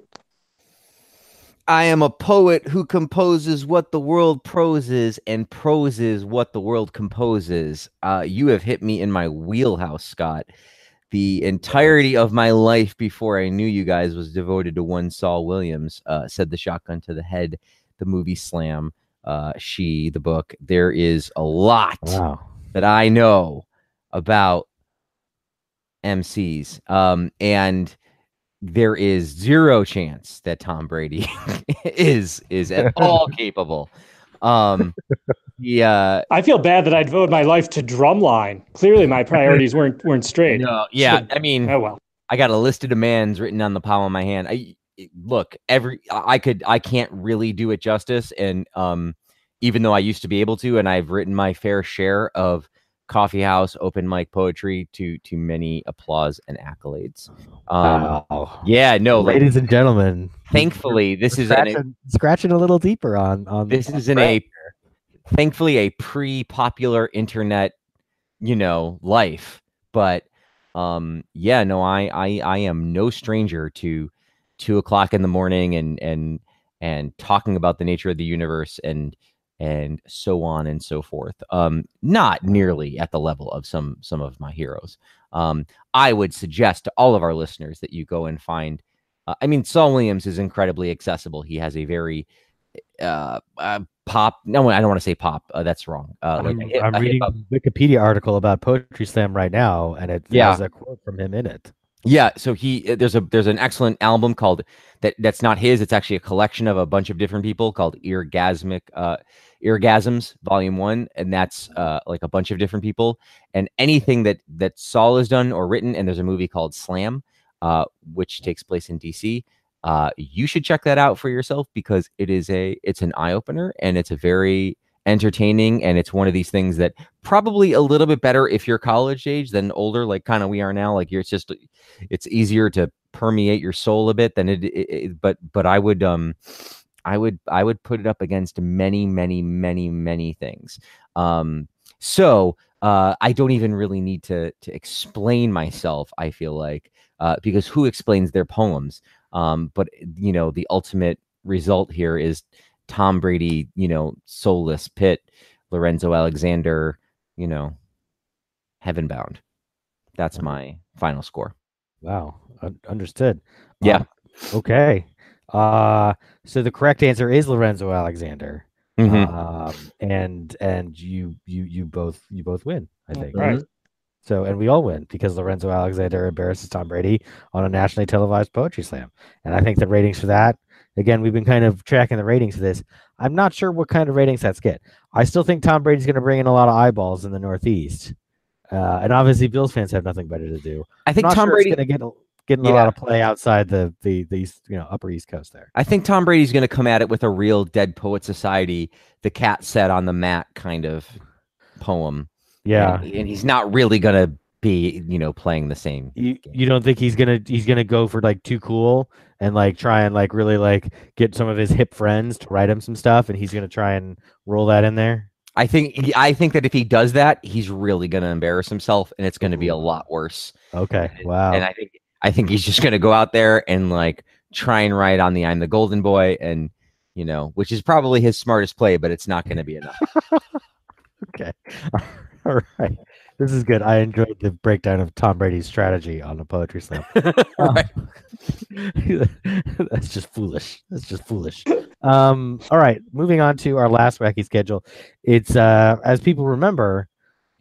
I am a poet who composes what the world proses and proses what the world composes. Uh, you have hit me in my wheelhouse, Scott the entirety of my life before I knew you guys was devoted to one Saul Williams. Uh, said the shotgun to the head, the movie Slam, uh, she, the book. There is a lot wow. that I know about MCs, um, and there is zero chance that Tom Brady is is at all capable. Um, yeah, I feel bad that I'd devoted my life to drumline. Clearly, my priorities weren't weren't straight. No, yeah, I mean, oh well. I got a list of demands written on the palm of my hand. I look every I could I can't really do it justice, and um, even though I used to be able to, and I've written my fair share of coffee house open mic poetry to to many applause and accolades. Um, wow. Yeah, no, like, ladies and gentlemen. thankfully this is an, scratching, scratching a little deeper on on this is in a thankfully a pre-popular internet you know life but um yeah no i i i am no stranger to two o'clock in the morning and and and talking about the nature of the universe and and so on and so forth um not nearly at the level of some some of my heroes um i would suggest to all of our listeners that you go and find uh, i mean saul williams is incredibly accessible he has a very uh, uh pop no i don't want to say pop uh, that's wrong uh like I'm, hip- I'm reading a Wikipedia article about Poetry Slam right now, and it Yeah. has a quote from him in it. Yeah, so he uh, there's a there's an excellent album called that that's not his. It's actually a collection of a bunch of different people called Eargasmic uh Eargasms Volume One, and that's uh like a bunch of different people. And anything that that Saul has done or written, and there's a movie called Slam, uh, which takes place in DC. Uh, you should check that out for yourself because it is a it's an eye opener and it's a very entertaining and it's one of these things that probably a little bit better if you're college age than older like kind of we are now like you're it's just it's easier to permeate your soul a bit than it, it, it- but but i would um i would i would put it up against many many many many things um so uh i don't even really need to to explain myself i feel like uh because who explains their poems um but you know the ultimate result here is tom brady you know soulless pit lorenzo alexander you know heaven bound that's my final score Wow, understood. Yeah. Um, okay. Uh, so the correct answer is Lorenzo Alexander. Mhm. Um, and and you you you both you both win. I think. Right. So and we all win because Lorenzo Alexander embarrasses Tom Brady on a nationally televised poetry slam. And I think the ratings for that, again, we've been kind of tracking the ratings for this. I'm not sure what kind of ratings that's get. I still think Tom Brady's going to bring in a lot of eyeballs in the Northeast. Uh, and obviously, Bills fans have nothing better to do. I think I'm not Tom sure Brady. going to get getting a lot of play outside the the the east, you know upper East Coast there. I think Tom Brady's going to come at it with a real Dead Poet Society, the cat sat on the mat kind of poem. Yeah. and, and he's not really going to be, you know, playing the same. You, game. you don't think he's gonna he's gonna go for like too cool and like try and like really like get some of his hip friends to write him some stuff and he's gonna try and roll that in there. I think I think that if he does that, he's really going to embarrass himself, and it's going to be a lot worse. Okay. And- Wow. And I think I think he's just going to go out there and like try and write on the "I'm the Golden Boy" and you know, which is probably his smartest play, but it's not going to be enough. okay. All right. This is good. I enjoyed the breakdown of Tom Brady's strategy on the poetry slam. That's just foolish. That's just foolish. Um, all right, moving on to our last wacky schedule. It's uh as people remember,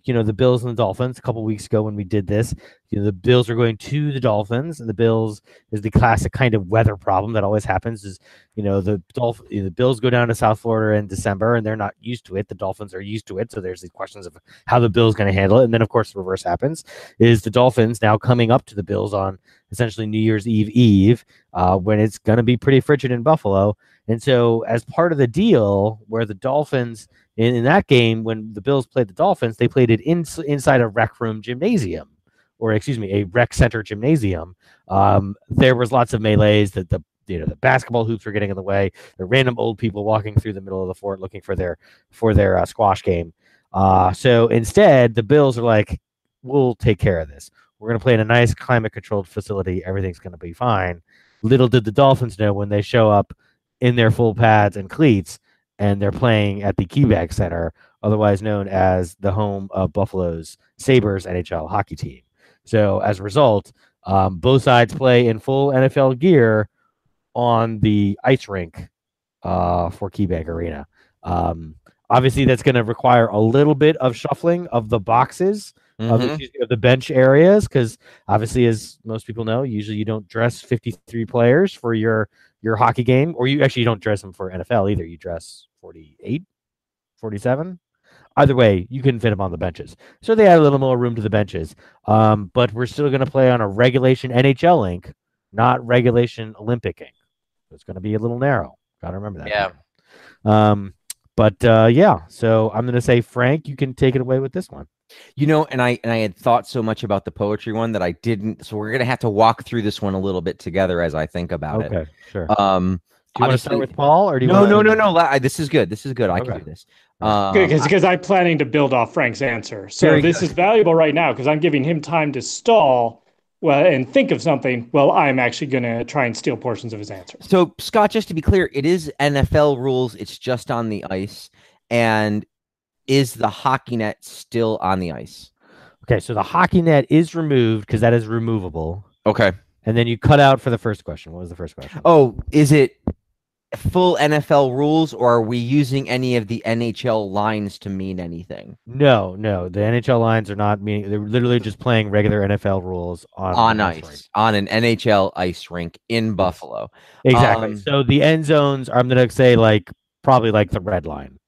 you know, the Bills and the Dolphins a couple weeks ago when we did this, you know, the Bills are going to the Dolphins, and the Bills is the classic kind of weather problem that always happens is, you know, the Dolph- the Bills go down to South Florida in December and they're not used to it. The Dolphins are used to it. So there's these questions of how the Bills going to handle it. And then of course the reverse happens is the Dolphins now coming up to the Bills on essentially New Year's Eve Eve, uh, when it's going to be pretty frigid in Buffalo. And so, as part of the deal, where the Dolphins in, in that game, when the Bills played the Dolphins, they played it in, inside a rec room gymnasium, or excuse me, a rec center gymnasium. Um, there was lots of melees that the you know the basketball hoops were getting in the way. The random old people walking through the middle of the fort looking for their for their uh, squash game. Uh, so instead, the Bills are like, "We'll take care of this. We're going to play in a nice climate controlled facility. Everything's going to be fine." Little did the Dolphins know when they show up in their full pads and cleats, and they're playing at the Keybank Center, otherwise known as the home of Buffalo's Sabres NHL hockey team. So as a result, um, both sides play in full NFL gear on the ice rink uh, for Keybank Arena. Um, obviously, that's going to require a little bit of shuffling of the boxes of, Mhm. excuse me, of the bench areas because obviously as most people know usually you don't dress 53 players for your your hockey game or you actually don't dress them for nfl either you dress 48 47 either way you couldn't fit them on the benches so they add a little more room to the benches um, but we're still going to play on a regulation nhl ink not regulation olympic ink so it's going to be a little narrow gotta remember that Yeah. um, but uh, yeah, so I'm gonna say Frank, you can take it away with this one. You know, and I and I had thought so much about the poetry one that I didn't. So we're gonna have to walk through this one a little bit together as I think about okay, it. Okay, sure. Um, do you want to start with Paul, or do you no, wanna- no, no, no. la- I- This is good. This is good. I can do this. Um, Good, because I'm planning to build off Frank's answer. So this good. is valuable right now because I'm giving him time to stall well and think of something. Well, I'm actually going to try and steal portions of his answer. So Scott, just to be clear, it is NFL rules. It's just on the ice, and is the hockey net still on the ice? Okay, so the hockey net is removed because that is removable, Okay. and then you cut out for the first question. What was the first question? Oh, is it full NFL rules, or are we using any of the NHL lines to mean anything No, no, the NHL lines are not meaning. They're literally just playing regular NFL rules on on the ice on an NHL ice rink in Buffalo? Exactly. Um, so the end zones, I'm gonna say like probably like the red line.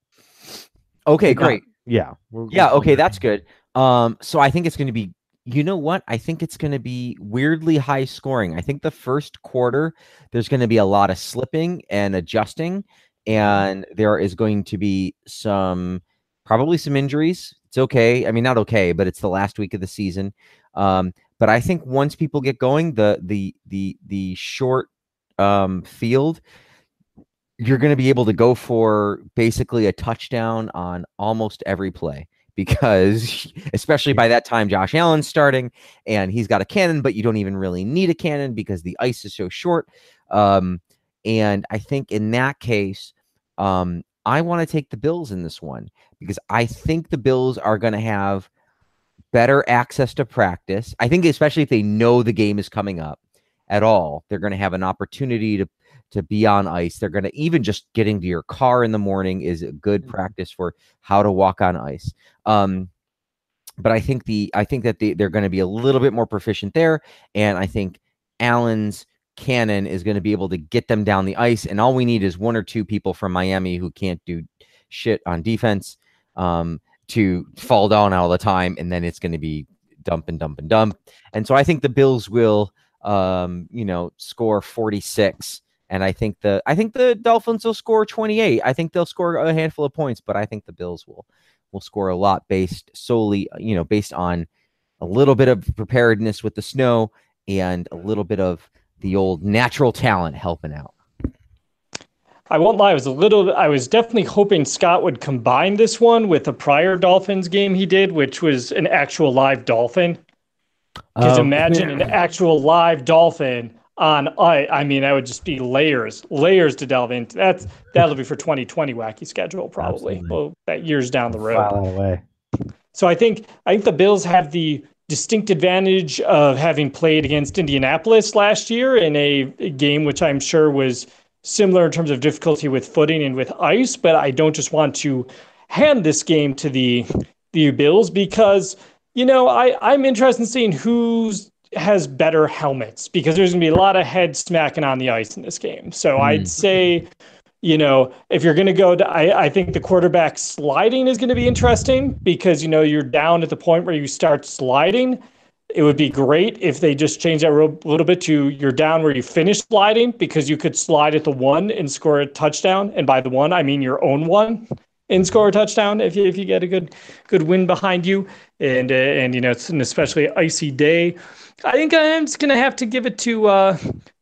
Okay, great. Yeah. we're- Yeah, we're okay, that's good. Um, so I think it's going to be. You know what? I think it's going to be weirdly high scoring. I think the first quarter there's going to be a lot of slipping and adjusting, and there is going to be some probably some injuries. It's okay. I mean, not okay, but it's the last week of the season. Um, but I think once people get going, the the the the short um, field, you're going to be able to go for basically a touchdown on almost every play because especially by that time Josh Allen's starting and he's got a cannon but you don't even really need a cannon because the ice is so short um, and I think in that case um, I want to take the Bills in this one because I think the Bills are going to have better access to practice. I think especially if they know the game is coming up at all, they're going to have an opportunity to to be on ice. They're going to even just getting to your car in the morning is a good Mhm. practice for how to walk on ice. Um, but I think the I think that they, they're going to be a little bit more proficient there, and I think Allen's cannon is going to be able to get them down the ice. And all we need is one or two people from Miami who can't do shit on defense um, to fall down all the time, and then it's going to be dump and dump and dump. And so I think the Bills will, um, you know, score forty six. And I think the I think the Dolphins will score 28. I think they'll score a handful of points, but I think the Bills will will score a lot based solely, you know, based on a little bit of preparedness with the snow and a little bit of the old natural talent helping out. I won't lie, I was a little, I was definitely hoping Scott would combine this one with a prior Dolphins game he did, which was an actual live dolphin. Because Um, imagine an actual live dolphin on I I mean that would just be layers, layers to delve into. That's that'll be for 2020 wacky schedule probably. Absolutely. Well, that years down the road. file that away. So I think I think the Bills have the distinct advantage of having played against Indianapolis last year in a, a game which I'm sure was similar in terms of difficulty with footing and with ice, but I don't just want to hand this game to the the Bills because you know I I'm interested in seeing who's has better helmets because there's going to be a lot of head smacking on the ice in this game. So Hmm. I'd say you know, if you're going to go, to, I, I think the quarterback sliding is going to be interesting because, you know, you're down at the point where you start sliding. It would be great if they just change that a little bit to you're down where you finish sliding because you could slide at the one and score a touchdown. And by the one, I mean your own one and score a touchdown if you, if you get a good good win behind you. And, uh, and you know, it's an especially icy day. I think I'm just going to have to give it to, uh,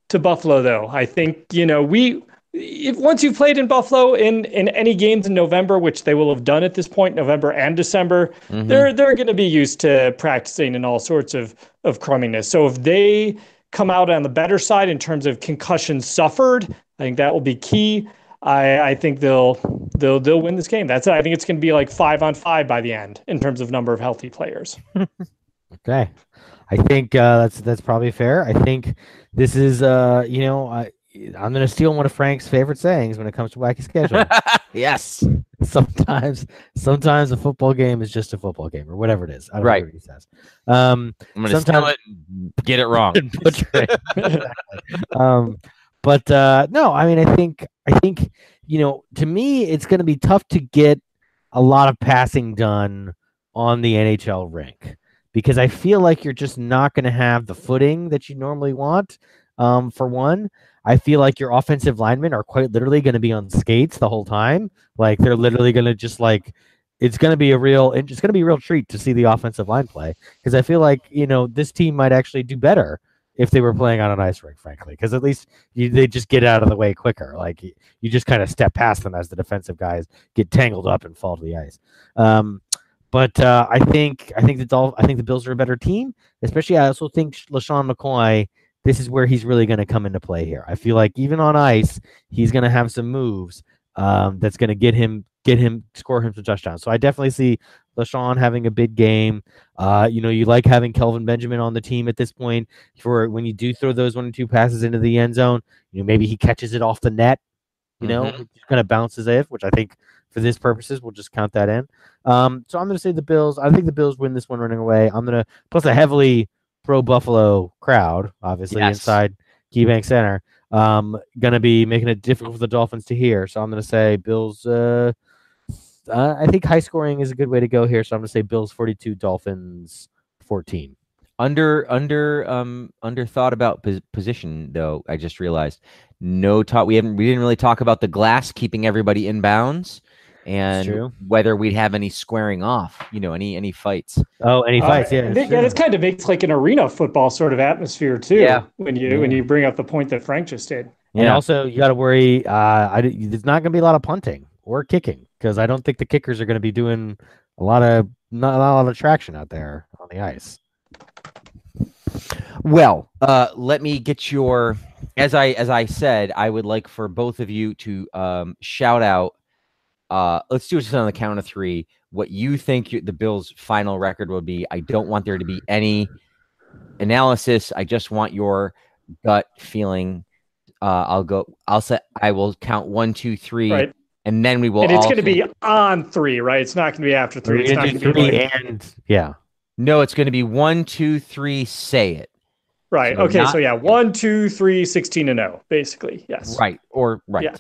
to Buffalo, though. I think, you know, we, if once you've played in Buffalo in in any games in November, which they will have done at this point, November and December, Mhm. they're they're going to be used to practicing and all sorts of of crumminess. So if they come out on the better side in terms of concussions suffered, I think that will be key. I, I think they'll they'll they'll win this game. That's it. I think it's going to be like five on five by the end in terms of number of healthy players. Okay, I think uh, that's that's probably fair. I think this is uh, you know I I'm gonna steal one of Frank's favorite sayings when it comes to wacky schedule. yes. sometimes sometimes a football game is just a football game or whatever it is. I don't Right. know what he says. Um, I'm going to steal Sometimes- it and get it wrong. it. um, but uh, no, I mean, I think I think you know, to me, it's going to be tough to get a lot of passing done on the NHL rink because I feel like you're just not going to have the footing that you normally want. Um, for one, I feel like your offensive linemen are quite literally going to be on skates the whole time. Like they're literally going to just like it's going to be a real it's going to be a real treat to see the offensive line play because I feel like you know this team might actually do better if they were playing on an ice rink, frankly, because at least you, they just get out of the way quicker. Like you, you just kind of step past them as the defensive guys get tangled up and fall to the ice. Um, but uh, I think I think the Dolph- I think the Bills are a better team. Especially, I also think LeSean McCoy. This is where he's really going to come into play here. I feel like even on ice, he's going to have some moves um, that's going to get him get him score him some touchdowns. So I definitely see LeSean having a big game. Uh, you know, you like having Kelvin Benjamin on the team at this point for when you do throw those one and two passes into the end zone. You know, maybe he catches it off the net. You know, Mhm. kind of bounces it, which I think for this purposes we'll just count that in. Um, so I'm going to say the Bills. I think the Bills win this one running away. I'm going to plus a heavily pro Buffalo crowd, obviously Yes. inside KeyBank Center. Um, going to be making it difficult for the Dolphins to hear. So I'm going to say Bills. Uh, uh, I think high scoring is a good way to go here. So I'm going to say Bills 42, Dolphins 14. under under um under thought about pos- position though i just realized no talk we haven't we didn't really talk about the glass keeping everybody in bounds and whether we'd have any squaring off you know any any fights Oh, any Uh, fights? yeah, and it's yeah, this kind of makes like an arena football sort of atmosphere too. Yeah. When you when you bring up the point that Frank just did. And Yeah. also, you got to worry. Uh, I, d- there's not going to be a lot of punting or kicking because I don't think the kickers are going to be doing a lot of not a lot of traction out there on the ice. well uh let me get your as i as i said i would like for both of you to um shout out uh let's do it just on the count of three what you think the bills final record will be i don't want there to be any analysis i just want your gut feeling uh i'll go i'll say i will count one two three Right. and then we will and it's going to be on three, right? It's not going to be after three. It's gonna not going to be three like, and yeah. no it's going to be one two three say it right. so okay. not- so yeah, one, two, three, 16 and 0, basically. Yes. right or right Yeah.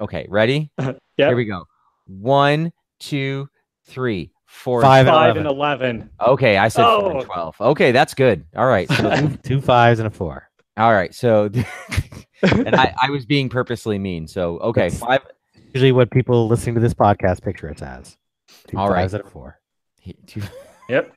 Okay ready Yep. here we go one two three four Five and Five 11. and 11. Okay, I said four and Oh. twelve. Okay, that's good. All right, so Two, two fives and a four. all right, so and I, I was being purposely mean. So okay, That's- five. Usually, what people listening to this podcast picture it as. Two All right. fives and a four. two- Yep.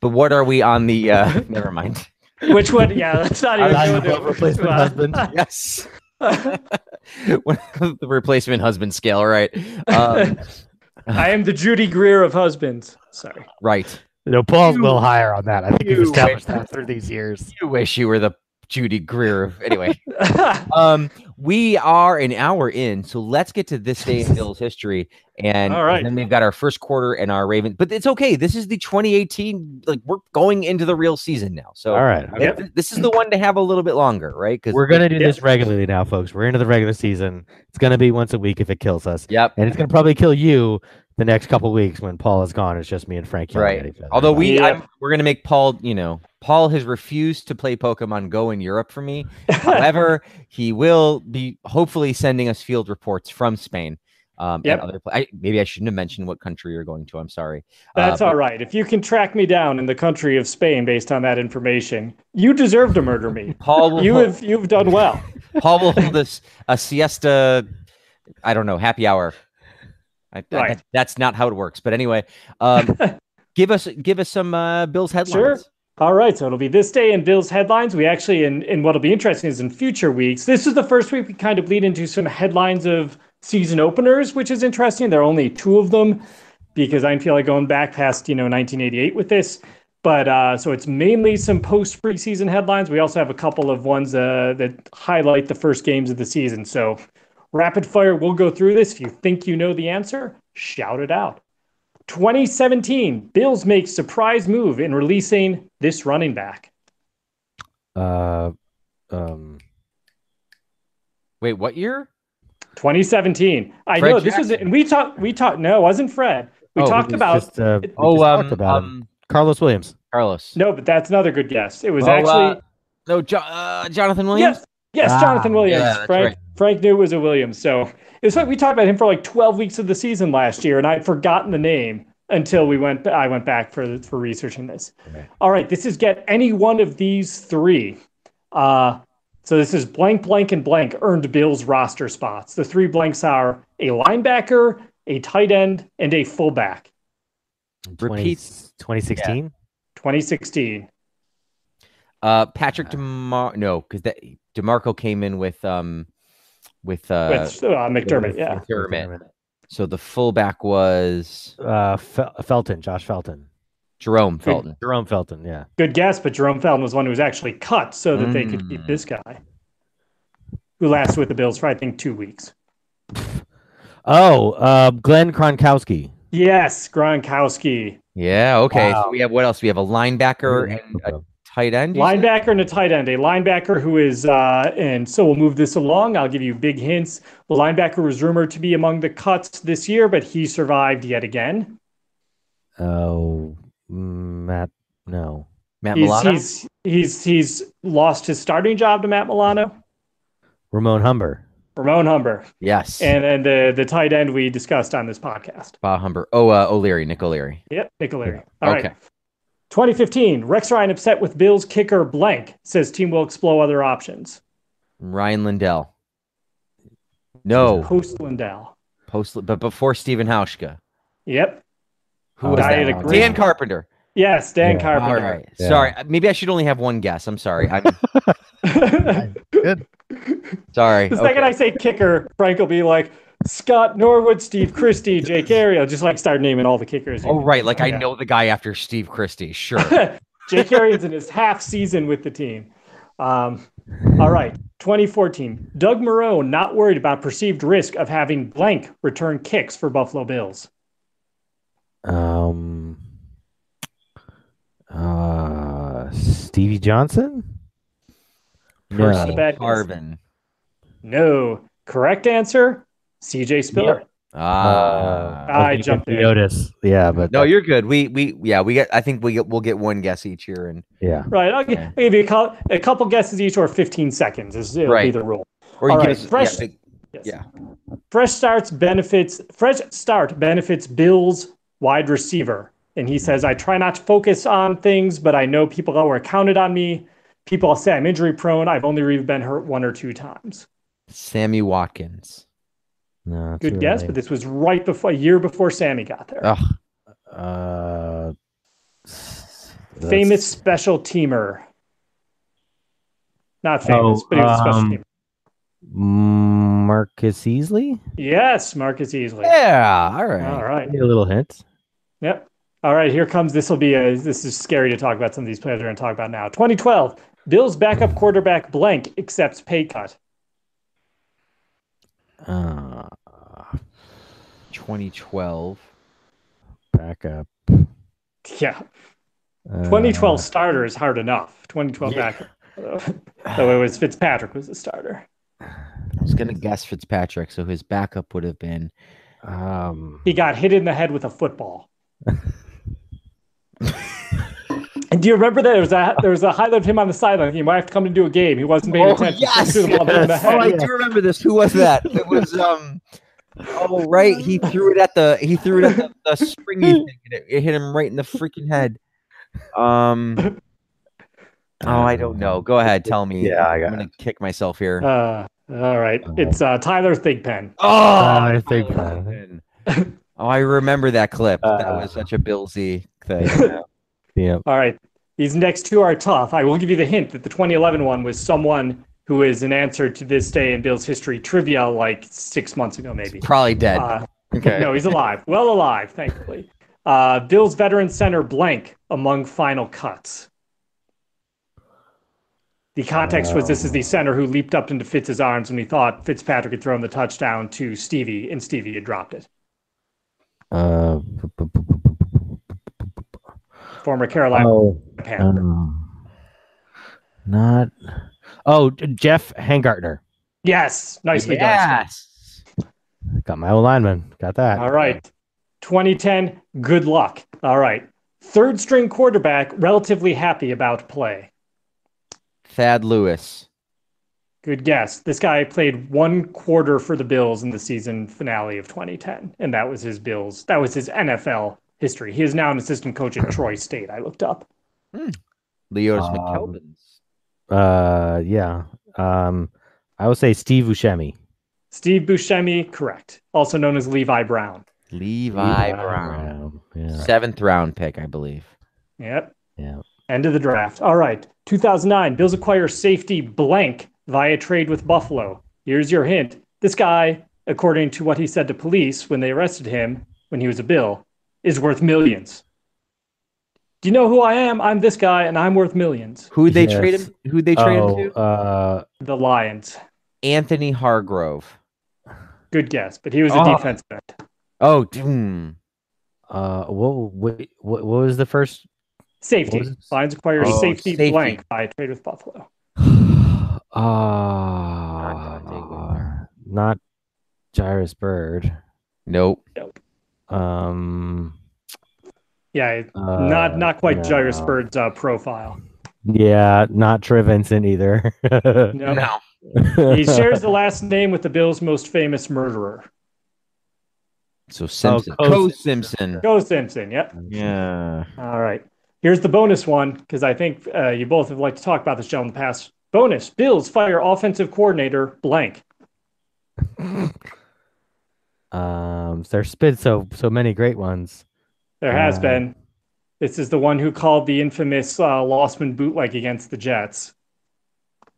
but what are we on the? uh Never mind. Which one? Yeah, that's not even I'm going the replacement husband. Yes, the replacement husband scale. Right. Um, I am the Judy Greer of husbands. Sorry. right. No, Paul's You- little higher on that. I think we've established wait. that through these years. You wish you were the Judy Greer. Anyway. um we are an hour in so let's get to this day in bill's history and All right. then we've got our first quarter and our raven but it's okay this is the 2018 like we're going into the real season now so All right. Yep. this is the one to have a little bit longer right because We're gonna do Yeah. this regularly now, folks. We're into the regular season. It's gonna be once a week if it kills us, yep and it's gonna probably kill you the next couple weeks when Paul is gone. It's just me and Frank Right. at each other. although we Yeah. I'm, we're gonna make paul you know paul has refused to play pokemon go in europe for me however he will be hopefully sending us field reports from spain um Yep. other I, maybe i shouldn't have mentioned what country you're going to i'm sorry That's Uh, all right. If you can track me down in the country of Spain based on that information, you deserve to murder me. Paul will You hold, have you've done well. Paul will hold us a siesta. I don't know happy hour. I, I- Right. that- that's not how it works. But anyway, um, give us give us some uh, Bills headlines. Sure. All right, so it'll be this day in Bill's headlines. We actually, and, and what'll be interesting is in future weeks, this is the first week we kind of lead into some headlines of season openers, which is interesting. There are only two of them because I feel like going back past, you know, 1988 with this. But uh, so it's mainly some post preseason headlines. We also have a couple of ones uh, that highlight the first games of the season. So rapid fire, we'll go through this. If you think you know the answer, shout it out. 2017, Bills make surprise move in releasing this running back. uh, um, Wait, what year? 2017. I Fred know this was, Jackson. and we talked. We talked. No, it wasn't Fred. We Oh, talked about. just, uh, we Oh, um, talked about um, Carlos Williams. Carlos. no, but that's another good guess. It was Oh, actually uh, No, jo- uh, Jonathan Williams. yes, yes, Ah, Jonathan Williams. yeah, that's Frank right. Frank knew it was a Williams. So it was like we talked about him for like 12 weeks of the season last year, and I'd forgotten the name until we went. I went back for for researching this. Okay. All right, this is get any one of these three. Uh, So this is blank, blank, and blank earned Bills roster spots. The three blanks are a linebacker, a tight end, and a fullback. 20 Repeats. 2016. 2016. Uh, Patrick Demar. No, because that Demarco came in with um, with uh, with uh, McDermott, yeah. McDermott. So the fullback was Uh, Fel- Felton, Josh Felton, Jerome Felton. Jerome Felton. Yeah. Good guess, but Jerome Felton was one who was actually cut so that they could keep Mm. this guy, who lasted with the Bills for I think two weeks. Oh, uh, Glenn Gronkowski. Yes, Gronkowski, Yeah. Okay. Wow. So we have what else? We have a linebacker and a tight end. you said? linebacker and a tight end. A linebacker who is, uh, and so we'll move this along. I'll give you big hints. The linebacker was rumored to be among the cuts this year, but he survived yet again. Oh, Matt. No. Matt He's, Milano. he's he's he's lost his starting job to Matt Milano, Ramon Humber. Ramon Humber, Yes. and then the the tight end we discussed on this podcast. Bob Humber. Oh, uh, O'Leary. Nick O'Leary. Yep, Nick O'Leary. All right. Okay. 2015, Rex Ryan upset with Bills kicker blank says team will explore other options. Rian Lindell. No, Post Lindell. post, but before Stephen Hauschka. Yep. Who Oh, was that? at great- Dan Carpenter. Yes, Dan Yeah. Carpenter. right. Yeah. Sorry. Maybe I should only have one guess. I'm sorry. I'm Good. sorry. The second Okay. I say kicker, Frank will be like Scott Norwood, Steve Christie, Jake Arians. Just like start naming all the kickers. Oh, right. Like I Yeah. know the guy after Steve Christie. Sure. Jake Arians in his half season with the team. Um, all right. 2014. Doug Marrone not worried about perceived risk of having blank return kicks for Buffalo Bills. Um. Uh, Stevie Johnson. Percy No. Harvin. No. Correct answer. CJ Spiller. Ah. I thinking jumped in. Otis. Yeah, but no, you're good. We we yeah we get. I think we get, we'll get one guess each year and yeah. Right. I'll, gi- I'll give you a, cou- a couple guesses each or 15 seconds is it'll be Right. the rule. or you All right, us fresh- yeah, Yes. yeah. Fresh starts benefits fresh start benefits Bills wide receiver. And he says, I try not to focus on things, but I know people who are counted on me. People say I'm injury prone. I've only really been hurt one or two times. Sammy Watkins. No, Good guess, early. but this was right before a year before Sammy got there. Uh, Famous special teamer. Not famous, Oh, but he was a special um, teamer. Marcus Easley. Yes, Marcus Easley. Yeah. All right. All right. Need a little hint. Yep. All right, here comes this will be a this is scary to talk about some of these players we're going to talk about now. 2012, Bills backup quarterback blank accepts pay cut. Uh, 2012. back up. Yeah. Uh, 2012 starter is hard enough. 2012 Yeah. backup. so it was Fitzpatrick was the starter. I was gonna guess Fitzpatrick, so his backup would have been. Um, He got hit in the head with a football. and do you remember that there was a there was a highlight of him on the sideline? He might have to come to do a game. He wasn't paying Oh, attention. yes, Threw the ball the yes. Oh, I head. do remember this. Who was that? It was um. Oh right, he threw it at the he threw it at the, the springy thing, and it, it hit him right in the freaking head. Um. Oh, I don't know. Go ahead, tell me. Yeah, I got I'm gonna kick myself here. Uh, all right, it's uh, Tyler Thigpen. oh, I think Oh, I remember that clip. that Uh, was such a Billsy thing. yeah. All right. These next two are tough. I will give you the hint that the 2011 one was someone who is an answer to this day in Bill's history trivia like six months ago, maybe. Probably dead. Uh, okay. no, he's alive. Well alive, thankfully. Uh, Bill's veteran center blank among final cuts. The context was this is the center who leaped up into Fitz's arms when he thought Fitzpatrick had thrown the touchdown to Stevie, and Stevie had dropped it. Uh, Former Carolina oh, Panther. um, not. Oh, Geoff Hangartner. yes, nicely done. yes. Got my old lineman. Got that. All right. 2010, good luck. All right. Third string quarterback, relatively happy about play. Thad Lewis. Good guess. This guy played one quarter for the Bills in the season finale of 2010, and that was his Bills. That was his NFL history. He is now an assistant coach at Troy State. I looked up. Leodis Um, McKelvins. Uh, yeah. Um, I will say Steve Buscemi. Steve Buscemi, correct. Also known as Levi Brown. Levi Brown. Yeah. Seventh round pick, I believe. Yep. Yeah. End of the draft. All right. 2009, Bills acquire safety blank via trade with Buffalo. Here's your hint. This guy, according to what he said to police when they arrested him when he was a Bill, is worth millions. Do you know who I am? I'm this guy, and I'm worth millions. Who'd they trade him? Who'd they trade Oh, him to? uh, The Lions. Anthony Hargrove. Good guess, but he was a Oh. defensive end. Oh, hmm. uh, what, what, what, what was the first? Safety. What was? Lions acquire Oh, safety, safety. blank via trade with Buffalo. Uh, not Jairus Byrd. Nope. Um, Yeah, uh, not not quite no. Jairus Byrd's uh, profile. Yeah, not Troy Vincent either. No. he shares the last name with the Bills' most famous murderer. So Simpson. Cole Co Simpson. Simpson. Go Simpson. Yep. Yeah. All right. Here's the bonus one because I think uh, you both have liked to talk about this show in the past. Bonus: Bills fire offensive coordinator blank. um, there's been so so many great ones. There has Uh, been. This is the one who called the infamous uh, Losman bootleg against the Jets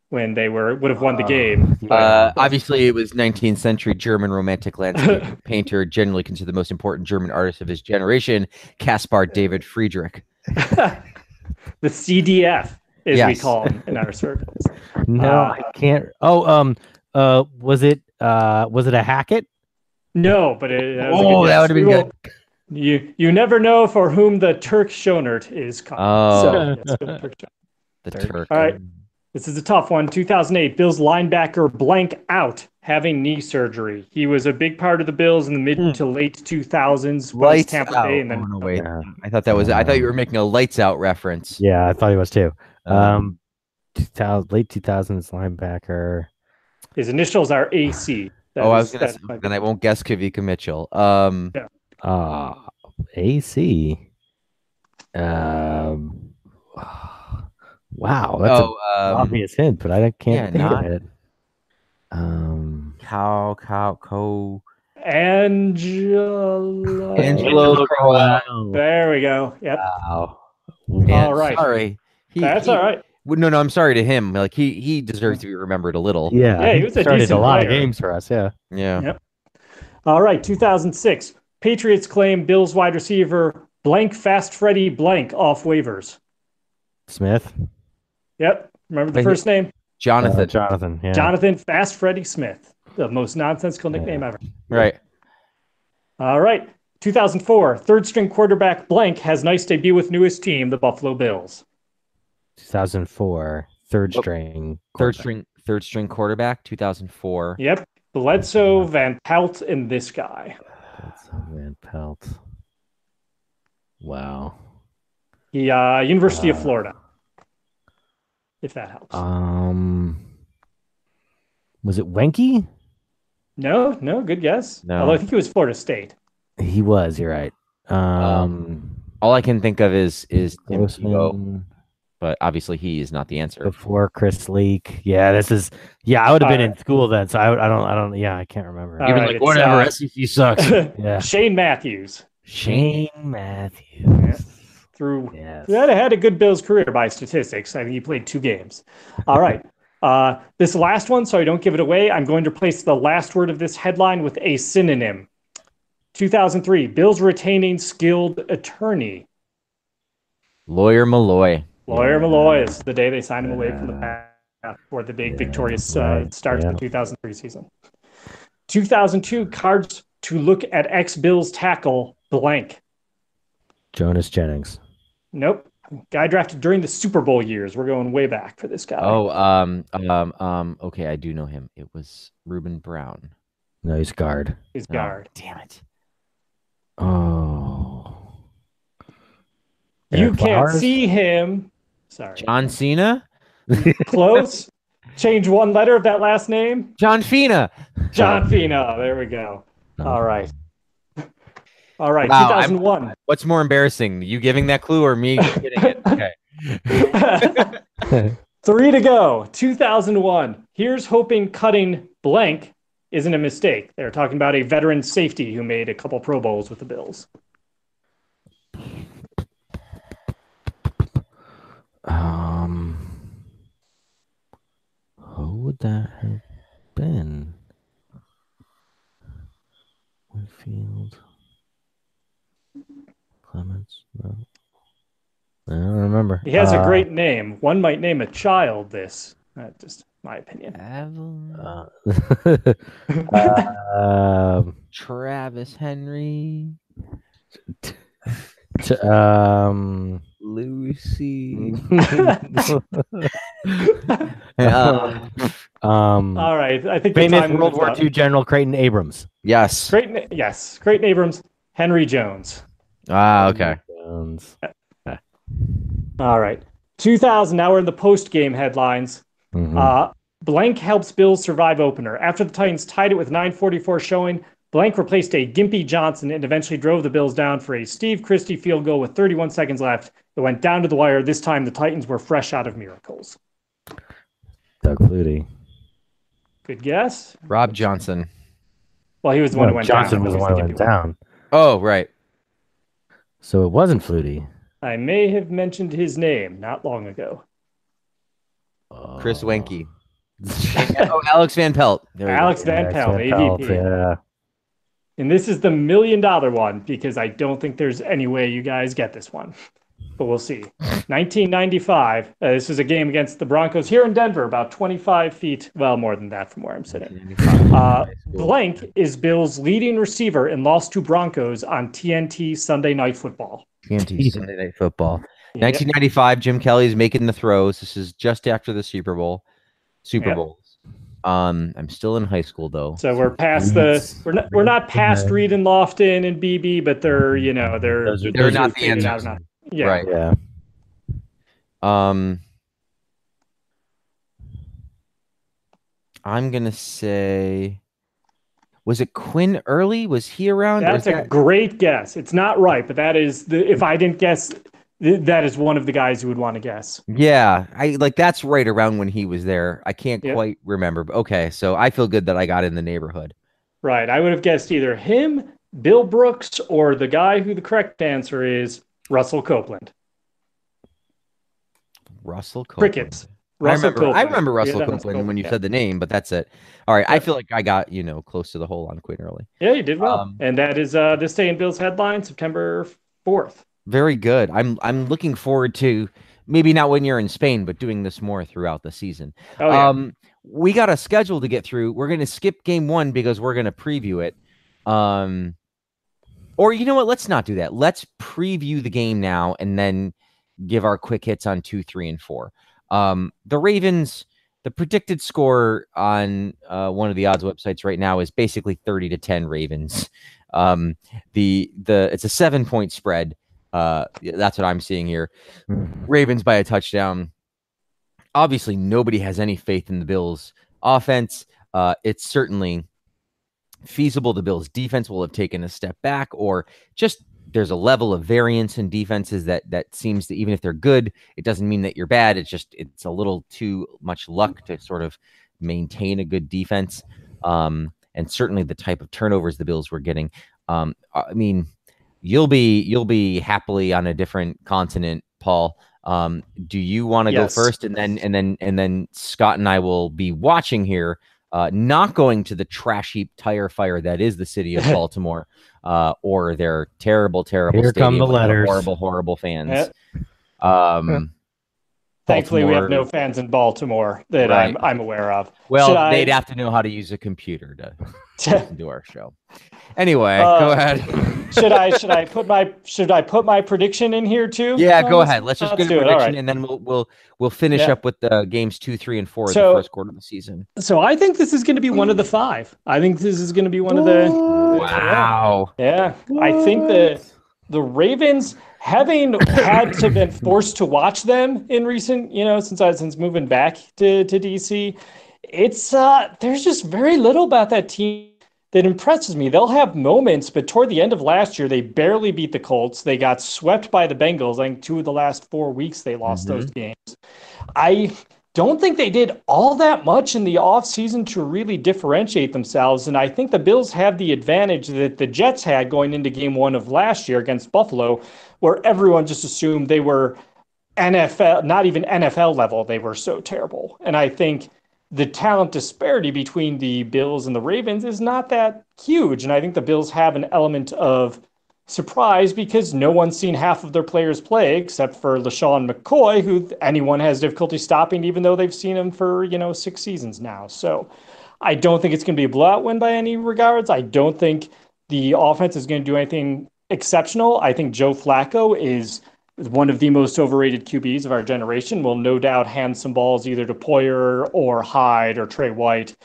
when they were would have won the Uh, game. Uh, obviously, it was 19th century German romantic landscape painter, generally considered the most important German artist of his generation, Caspar David Friedrich. the CDF, as we call him in our circles. No, Uh, I can't. Oh, um, uh, was it uh, was it a Hackett? No, but it, that was a Oh, good that would've been We will- You you never know for whom the Turk Schonert is coming. Oh. So, yes, the Turk The Turk. Turk. All right. This is a tough one. 2008, Bills linebacker blank out having knee surgery. He was a big part of the Bills in the mid Hmm. to late 2000s, Lights Tampa out. Bay, and then oh, no, wait. Yeah. I thought that was. I thought you were making a lights out reference. Yeah, I thought he was too. Um, Um, 2000, late two thousands linebacker. his initials are AC. That oh, I was gonna. Say, then I won't guess Kawika Mitchell. Um. Uh AC. Um. Wow, that's oh, an um, obvious hint, but I can't yeah, think not- of it. Um. cow, cow, co. Angelo. Angelo Crowell. There we go. Yep. Wow. Man, All right. Sorry. He, That's he- all right. Well, No, no, I'm sorry to him. Like he he deserves to be remembered a little. Yeah, Yeah, he was a started decent a lot of games for us. Yeah. Yeah. Yep. All right, 2006. Patriots claim Bills wide receiver blank fast Freddy blank off waivers. Smith. Yep. Remember the Wait, first name? Jonathan. Uh, Jonathan. Yeah. Jonathan Fast Freddy Smith. The most nonsensical nickname ever. Right. All right. 2004. Third string quarterback blank has nice debut with newest team, the Buffalo Bills. 2004. Third string. Third string. Third string quarterback. 2004. Yep. Bledsoe, Van Pelt, and this guy. That's Van Pelt. Wow. He, uh, University of Florida. If that helps. Um. Was it Weinke? no, no, good guess. No. Although I think he was Florida State. He was. You're right. Um. All I can think of is is Tim Tebow, Grossman but obviously he is not the answer. before Chris Leak. Yeah, this is. Yeah, I would have been Uh, in school then, so I, I don't. I don't. Yeah, I can't remember. All Even right, like whatever uh, SEC sucks. yeah. Shane Matthews Shane Matthews. through Yes. That had a good Bills career by statistics. I think he played two games. All right. Uh, this last one, so I don't give it away, I'm going to place the last word of this headline with a synonym. 2003, Bills retaining skilled attorney. Lawyer Milloy. Lawyer Milloy is the day they signed him away from the path for the big victorious uh, start to yeah. the 2003 season. 2002, cards to look at ex Bills tackle blank. Jonas Jennings. Nope. Guy drafted during the Super Bowl years. We're going way back for this guy. Oh, um, um, um. Okay, I do know him. It was Ruben Brown. No, he's guard. his Oh, guard. damn it. Oh. You Eric can't Flowers? see him. Sorry. John Cena. Close. Change one letter of that last name. John Fina. John Fina. There we go. No. All right. All right. Wow, I'm- 2001. What's more embarrassing, you giving that clue or me getting it? Okay. Three to go. 2001. Here's hoping cutting blank isn't a mistake. They're talking about a veteran safety who made a couple Pro Bowls with the Bills. Um, who would that have been? Winfield, Clements. No. I don't remember. He has a Uh, great name. One might name a child this. That's just my opinion. Avalon, Uh, um, Travis Henry, t- um, Lucy. um, um, All right. I think the famous time World is War up. II General Creighton Abrams. yes. Creighton. Yes. Great Abrams. Henry Jones. Ah, okay. Jones. All right. 2000. Now we're in the post game headlines. Mhm. Uh, blank helps Bills survive opener. After the Titans tied it with 9:44 showing, Blank replaced a Gimpy Johnson and eventually drove the Bills down for a Steve Christie field goal with 31 seconds left. It went down to the wire. This time the Titans were fresh out of miracles. Doug Flutie. Good guess. Rob Johnson. Well, he was the one No, who went Johnson down. was the one who went down. Oh, right. So it wasn't Flutie. I may have mentioned his name not long ago. Oh. Chris Oh. Weinke. oh, Alex Van Pelt. There go. Alex Van Alex Pelt, Van AVP. Pelt, yeah. And this is the million dollar one because I don't think there's any way you guys get this one. But we'll see. 1995. Uh, this is a game against the Broncos here in Denver, about 25 feet, well, more than that from where I'm sitting. Uh, blank is Bill's leading receiver and lost to Broncos on TNT Sunday Night Football. TNT Sunday Night Football. 1995. Jim Kelly's making the throws. This is just after the Super Bowl. Super Yep. Bowls. Um, I'm still in high school though. So we're past the we're not we're not past Reed and Lofton and Beebe, but they're you know they're Those are- They're those not the figured out answers. Or not. Yeah, Right. Yeah. Um, I'm gonna say, was it Quinn Early? Was he around? That's a that- great guess. It's not right, but that is the if I didn't guess, th- that is one of the guys you would want to guess. yeah, I like that's right around when he was there. I can't Yep. quite remember. But okay, so I feel good that I got in the neighborhood. Right. I would have guessed either him, Bill Brooks, or the guy who the correct answer is Russell Copeland. Russell Copeland. Crickets. I Russell remember. I remember Russell was Copeland when you yeah. said the name, but that's it. All right, I feel like I got you know close to the hole on Quinn Early. Yeah, you did well. Um, and that is uh, this day in Bill's headline, September fourth. Very good. I'm I'm looking forward to maybe not when you're in Spain, but doing this more throughout the season. Oh yeah. Um, we got a schedule to get through. We're going to skip game one because we're going to preview it. Um, or you know what? Let's not do that. Let's preview the game now and then give our quick hits on two, three, and four. Um, the Ravens, the predicted score on uh, one of the odds websites right now is basically 30 to 10 Ravens. Um, the the it's a seven point spread. Uh, that's what I'm seeing here. Ravens by a touchdown. Obviously, nobody has any faith in the Bills' offense. Uh, it's certainly feasible the Bills' defense will have taken a step back, or just there's a level of variance in defenses that that seems to even if they're good, it doesn't mean that you're bad. It's just it's a little too much luck to sort of maintain a good defense. Um, and certainly the type of turnovers the Bills were getting. Um, I mean, you'll be you'll be happily on a different continent, Paul. Um, do you want to Yes. go first, and then and then and then Scott and I will be watching here, uh, not going to the trash heap tire fire that is the city of Baltimore, uh, or their terrible, terrible. Here come the letters. Horrible, horrible fans. Um, Thankfully, we have no fans in Baltimore that Right. I'm I'm aware of. Well, Should they'd have to know how to use a computer to listen to our show. Anyway, go Uh, ahead. should I should I put my should I put my prediction in here too? Yeah, go ahead. Let's just let's get do a prediction, right. and then we'll we'll we'll finish Yeah. up with the games two, three, and four of the first quarter of the season. So I think this is going to be one of the five. I think this is going to be one of the. Wow. Yeah, I think the the Ravens, having had to been forced to watch them in recent, you know, since I since moving back to to DC, it's uh there's just very little about that team that impresses me. They'll have moments, but toward the end of last year, they barely beat the Colts. They got swept by the Bengals. I think two of the last four weeks they lost those games. I don't think they did all that much in the offseason to really differentiate themselves. And I think the Bills have the advantage that the Jets had going into game one of last year against Buffalo, where everyone just assumed they were NFL, not even NFL level. They were so terrible. And I think the talent disparity between the Bills and the Ravens is not that huge. And I think the Bills have an element of surprise because no one's seen half of their players play except for LeSean McCoy, who anyone has difficulty stopping, even though they've seen him for, you know, six seasons now. So I don't think it's going to be a blowout win by any regards. I don't think the offense is going to do anything exceptional. I think Joe Flacco is one of the most overrated QBs of our generation. Will no doubt hand some balls either to Poyer or Hyde or Trey White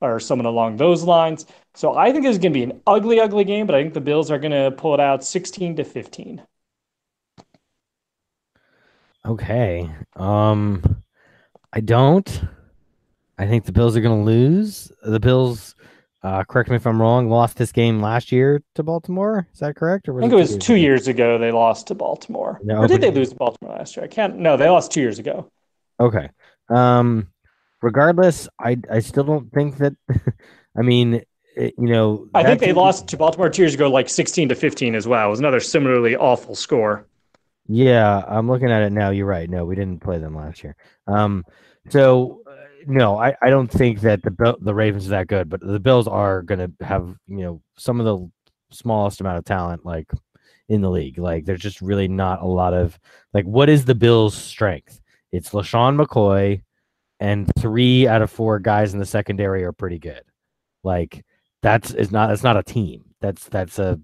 or someone along those lines. So I think this is going to be an ugly, ugly game, but I think the Bills are going to pull it out 16 to 15. Okay. Um, I don't. I think the Bills are going to lose. The Bills, uh, correct me if I'm wrong, lost this game last year to Baltimore. Is that correct? Or I think it, was two years ago they lost to Baltimore. No, or did they lose to Baltimore last year? I can't. No, they lost two years ago. Okay. Um, regardless, I I still don't think that. I mean, it, you know, I think they lost to Baltimore two years ago, like sixteen to fifteen as well. It was another similarly awful score. Yeah, I'm looking at it now. You're right. No, we didn't play them last year. Um, so no, I, I don't think that the the Ravens are that good, but the Bills are going to have you know some of the smallest amount of talent like in the league. Like there's just really not a lot of like what is the Bills' strength? It's LeSean McCoy, and three out of four guys in the secondary are pretty good. Like that's is not that's not a team. That's that's a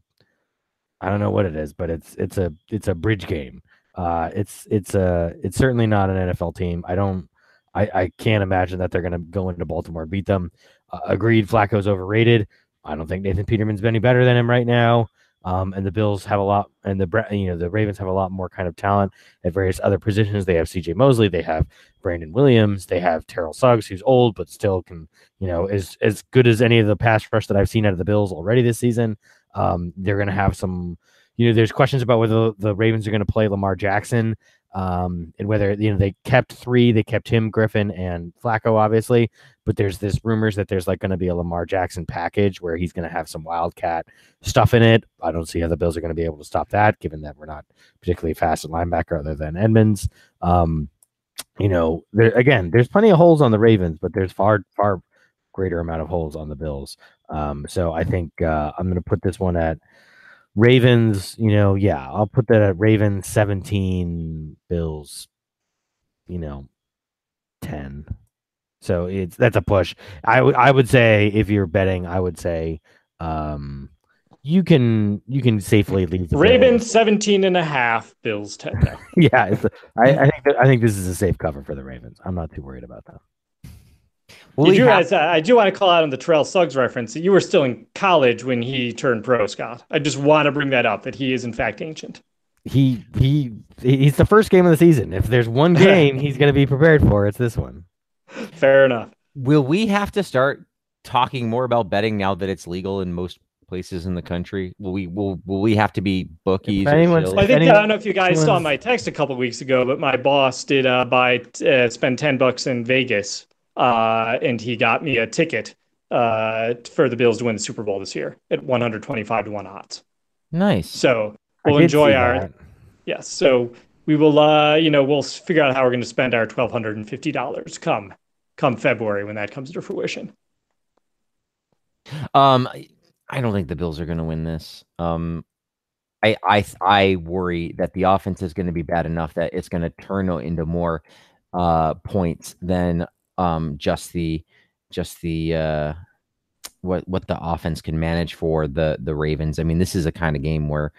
I don't know what it is, but it's it's a it's a bridge game. Uh, it's it's a it's certainly not an NFL team. I don't I I can't imagine that they're going to go into Baltimore and beat them. Uh, agreed, Flacco's overrated. I don't think Nathan Peterman's any better than him right now. Um, and the Bills have a lot, and the you know the Ravens have a lot more kind of talent at various other positions. They have C.J. Mosley, they have Brandon Williams, they have Terrell Suggs, who's old but still can you know is as good as any of the pass rush that I've seen out of the Bills already this season. Um, they're going to have some, you know, there's questions about whether the Ravens are going to play Lamar Jackson um, and whether you know they kept three, they kept him, Griffin, and Flacco, obviously. But there's this rumors that there's like going to be a Lamar Jackson package where he's going to have some Wildcat stuff in it. I don't see how the Bills are going to be able to stop that, given that we're not particularly fast at linebacker other than Edmunds. Um, you know, there, again, there's plenty of holes on the Ravens, but there's far far greater amount of holes on the Bills. Um, so I think uh, I'm going to put this one at Ravens, you know, yeah, I'll put that at Ravens 17, Bills, you know, 10. So it's that's a push. I would I would say if you're betting, I would say um you can you can safely leave the Ravens Bills. 17 and a half, Bills 10. yeah, it's a, I, I think I think this is a safe cover for the Ravens. I'm not too worried about that. Well, you do, have... I do want to call out on the Terrell Suggs reference. That you were still in college when he turned pro, Scott. I just want to bring that up that he is in fact ancient. He he he's the first game of the season. If there's one game he's going to be prepared for, it's this one. Fair enough. Will we have to start talking more about betting now that it's legal in most places in the country? Will we will will we have to be bookies? I think anyone, I don't know if you guys saw my text a couple weeks ago, but my boss did uh, buy uh, spend ten bucks in Vegas uh, and he got me a ticket uh, for the Bills to win the Super Bowl this year at 125 to one odds. Nice. So we'll enjoy our that. yes. So we will, uh, you know, we'll figure out how we're going to spend our twelve hundred and fifty dollars come come February when that comes to fruition. Um, I don't think the Bills are going to win this. Um, I I I worry that the offense is going to be bad enough that it's going to turn into more uh points than um, just the just the uh, what what the offense can manage for the the Ravens. I mean, this is a kind of game where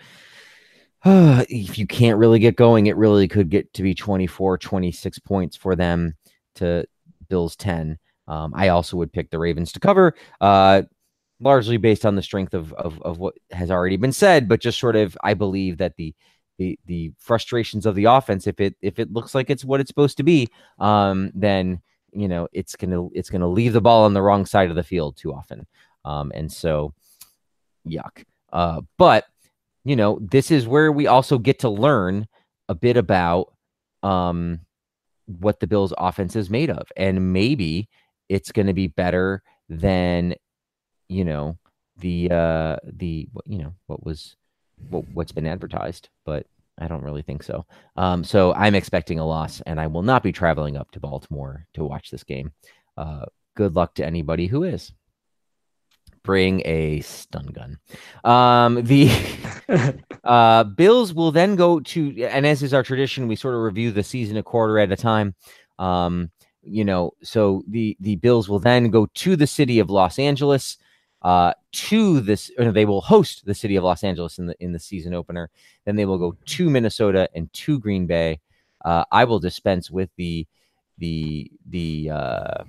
uh, if you can't really get going, it really could get to be 24, 26 points for them to Bills 10. Um, I also would pick the Ravens to cover, uh, largely based on the strength of, of, of what has already been said, but just sort of I believe that the the the frustrations of the offense, if it if it looks like it's what it's supposed to be, um, then you know it's gonna it's gonna leave the ball on the wrong side of the field too often. Um, and so yuck. Uh, but you know this is where we also get to learn a bit about um, what the Bills offense is made of. And maybe it's going to be better than, you know, the, uh, the, you know, what was, what, what's been advertised, but I don't really think so. Um, so I'm expecting a loss and I will not be traveling up to Baltimore to watch this game. Uh, good luck to anybody who is. Bring a stun gun. Um, the uh, Bills will then go to, and as is our tradition, we sort of review the season a quarter at a time. Um, you know, so the the Bills will then go to the city of Los Angeles. Uh, to this, they will host the city of Los Angeles in the in the season opener. Then they will go to Minnesota and to Green Bay. Uh, I will dispense with the the the uh,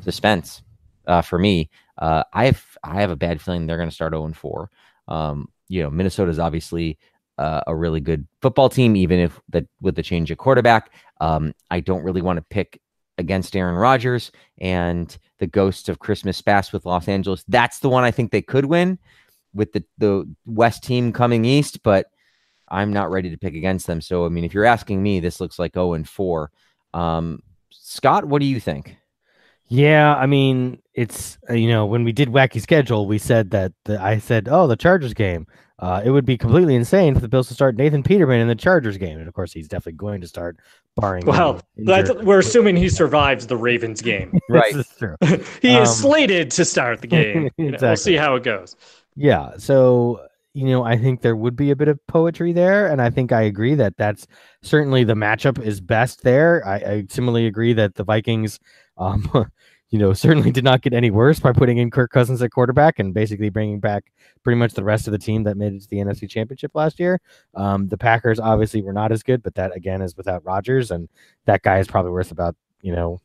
suspense uh, for me. Uh, I have I have a bad feeling they're going to start 0 4. Um, you know, Minnesota is obviously uh, a really good football team, even if that with the change of quarterback. Um, I don't really want to pick against Aaron Rodgers and the ghosts of Christmas past with Los Angeles. That's the one I think they could win with the the West team coming east, but I'm not ready to pick against them. So I mean, if you're asking me, this looks like 0 and 4. Um, Scott, what do you think? Yeah, I mean, it's uh, you know when we did wacky schedule, we said that the, I said, oh, the Chargers game. Uh, it would be completely insane for the Bills to start Nathan Peterman in the Chargers game, and of course, he's definitely going to start, barring. Well, we're assuming he survives the Ravens game, right? true. he um, is slated to start the game. exactly. We'll see how it goes. Yeah. So you know, I think there would be a bit of poetry there, and I think I agree that that's certainly the matchup is best there. I, I similarly agree that the Vikings. Um, you know, certainly did not get any worse by putting in Kirk Cousins at quarterback and basically bringing back pretty much the rest of the team that made it to the NFC Championship last year. Um, the Packers obviously were not as good, but that again is without Rodgers, and that guy is probably worth about you know.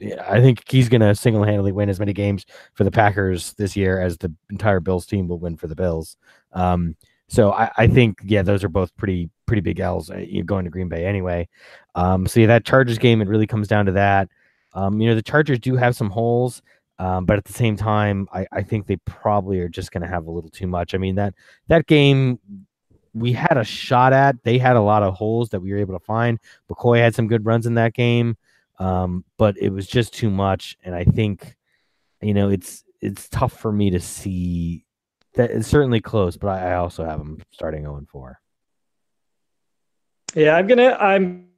I think he's going to single handedly win as many games for the Packers this year as the entire Bills team will win for the Bills. Um, so I, I, think yeah, those are both pretty pretty big L's. Uh, going to Green Bay anyway. Um, so yeah, that Chargers game it really comes down to that. Um, you know, the Chargers do have some holes, um, but at the same time, I, I think they probably are just going to have a little too much. I mean that that game we had a shot at. They had a lot of holes that we were able to find. McCoy had some good runs in that game, um, but it was just too much. And I think, you know, it's it's tough for me to see that it's certainly close, but I, I also have them starting 0 4. Yeah, I'm gonna. I'm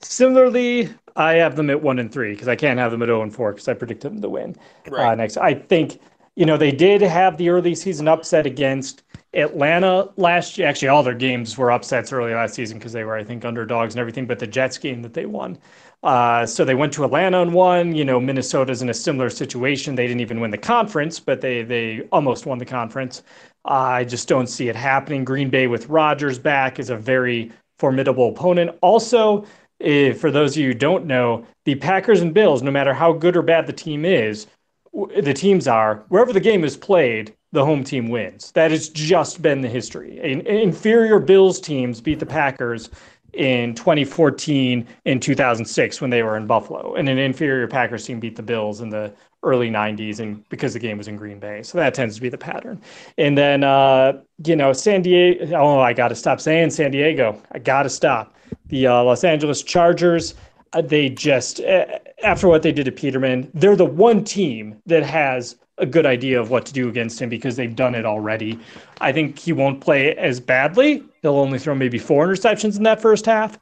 similarly I have them at one and three because I can't have them at zero and four because I predicted them to win uh, right. uh, next. I think you know they did have the early season upset against Atlanta last year. Actually, all their games were upsets early last season because they were, I think, underdogs and everything. But the Jets game that they won, uh, so they went to Atlanta and won. You know, Minnesota's in a similar situation. They didn't even win the conference, but they they almost won the conference. Uh, I just don't see it happening. Green Bay with Rodgers back is a very formidable opponent. Also, for those of you who don't know, the Packers and Bills, no matter how good or bad the team is, the teams are, wherever the game is played, the home team wins. That has just been the history. inferior Bills teams beat the Packers in 2014 and 2006 when they were in Buffalo, and an inferior Packers team beat the Bills in the early 90s and because the game was in Green Bay. So that tends to be the pattern. And then uh, you know, San Diego oh, I got to stop saying San Diego. I got to stop the uh, Los Angeles Chargers. Uh, they just, uh, after what they did to Peterman, they're the one team that has a good idea of what to do against him because they've done it already. I think he won't play as badly. He'll only throw maybe four interceptions in that first half.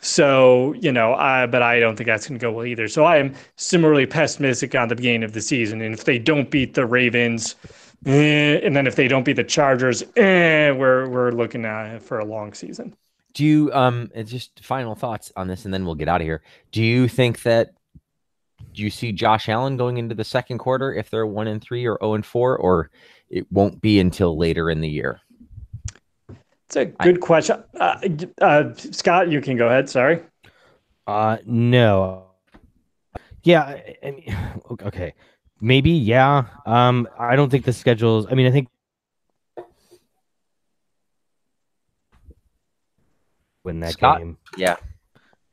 So, you know, I, but I don't think that's going to go well either. So I am similarly pessimistic on the beginning of the season. And if they don't beat the Ravens, eh, and then if they don't beat the Chargers, eh, we're, we're looking at for a long season. Do you um just final thoughts on this and then we'll get out of here. Do you think that do you see Josh Allen going into the second quarter if they're 1 and 3 or 0 and 4 or it won't be until later in the year? It's a good I, question. Uh, uh, Scott, you can go ahead. Sorry. Uh no. Yeah, I mean, okay. Maybe yeah. Um I don't think the schedules I mean I think win that Scott? game. Yeah.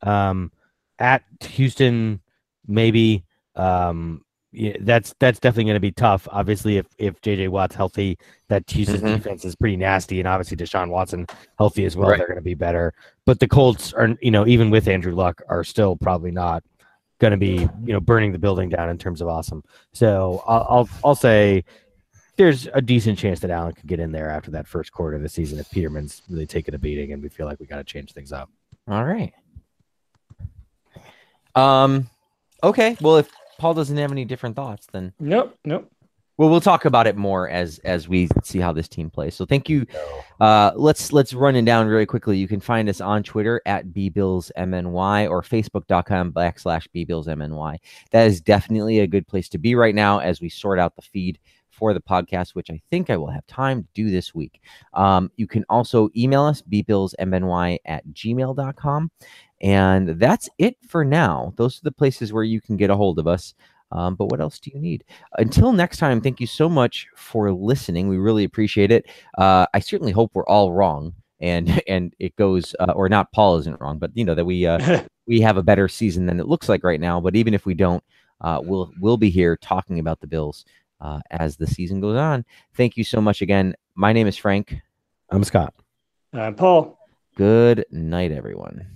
Um, at Houston, maybe. Um, yeah, that's that's definitely going to be tough. Obviously, if if JJ Watt's healthy, that Houston's Mhm. defense is pretty nasty, and obviously Deshaun Watson healthy as well, Right. they're going to be better. But the Colts are, you know, even with Andrew Luck, are still probably not going to be, you know, burning the building down in terms of awesome. So I'll I'll, I'll say there's a decent chance that Allen could get in there after that first quarter of the season if Peterman's really taking a beating, and we feel like we got to change things up. All right. Um. Okay. Well, if Paul doesn't have any different thoughts, then Nope, nope. well, we'll talk about it more as as we see how this team plays. So thank you. Uh, let's let's run it down really quickly. You can find us on Twitter at bbillsmny or facebook.com backslash bbillsmny. That is definitely a good place to be right now as we sort out the feed for the podcast, which I think I will have time to do this week. Um, you can also email us, bbillsmny at gmail.com. And that's it for now. Those are the places where you can get a hold of us. Um, but what else do you need? Until next time, thank you so much for listening. We really appreciate it. Uh, I certainly hope we're all wrong and and it goes uh, or not. Paul isn't wrong, but you know that we uh, we have a better season than it looks like right now. But even if we don't, uh, we'll we'll be here talking about the Bills uh, as the season goes on. Thank you so much again. My name is Frank. I'm Scott. I'm Paul. Good night, everyone.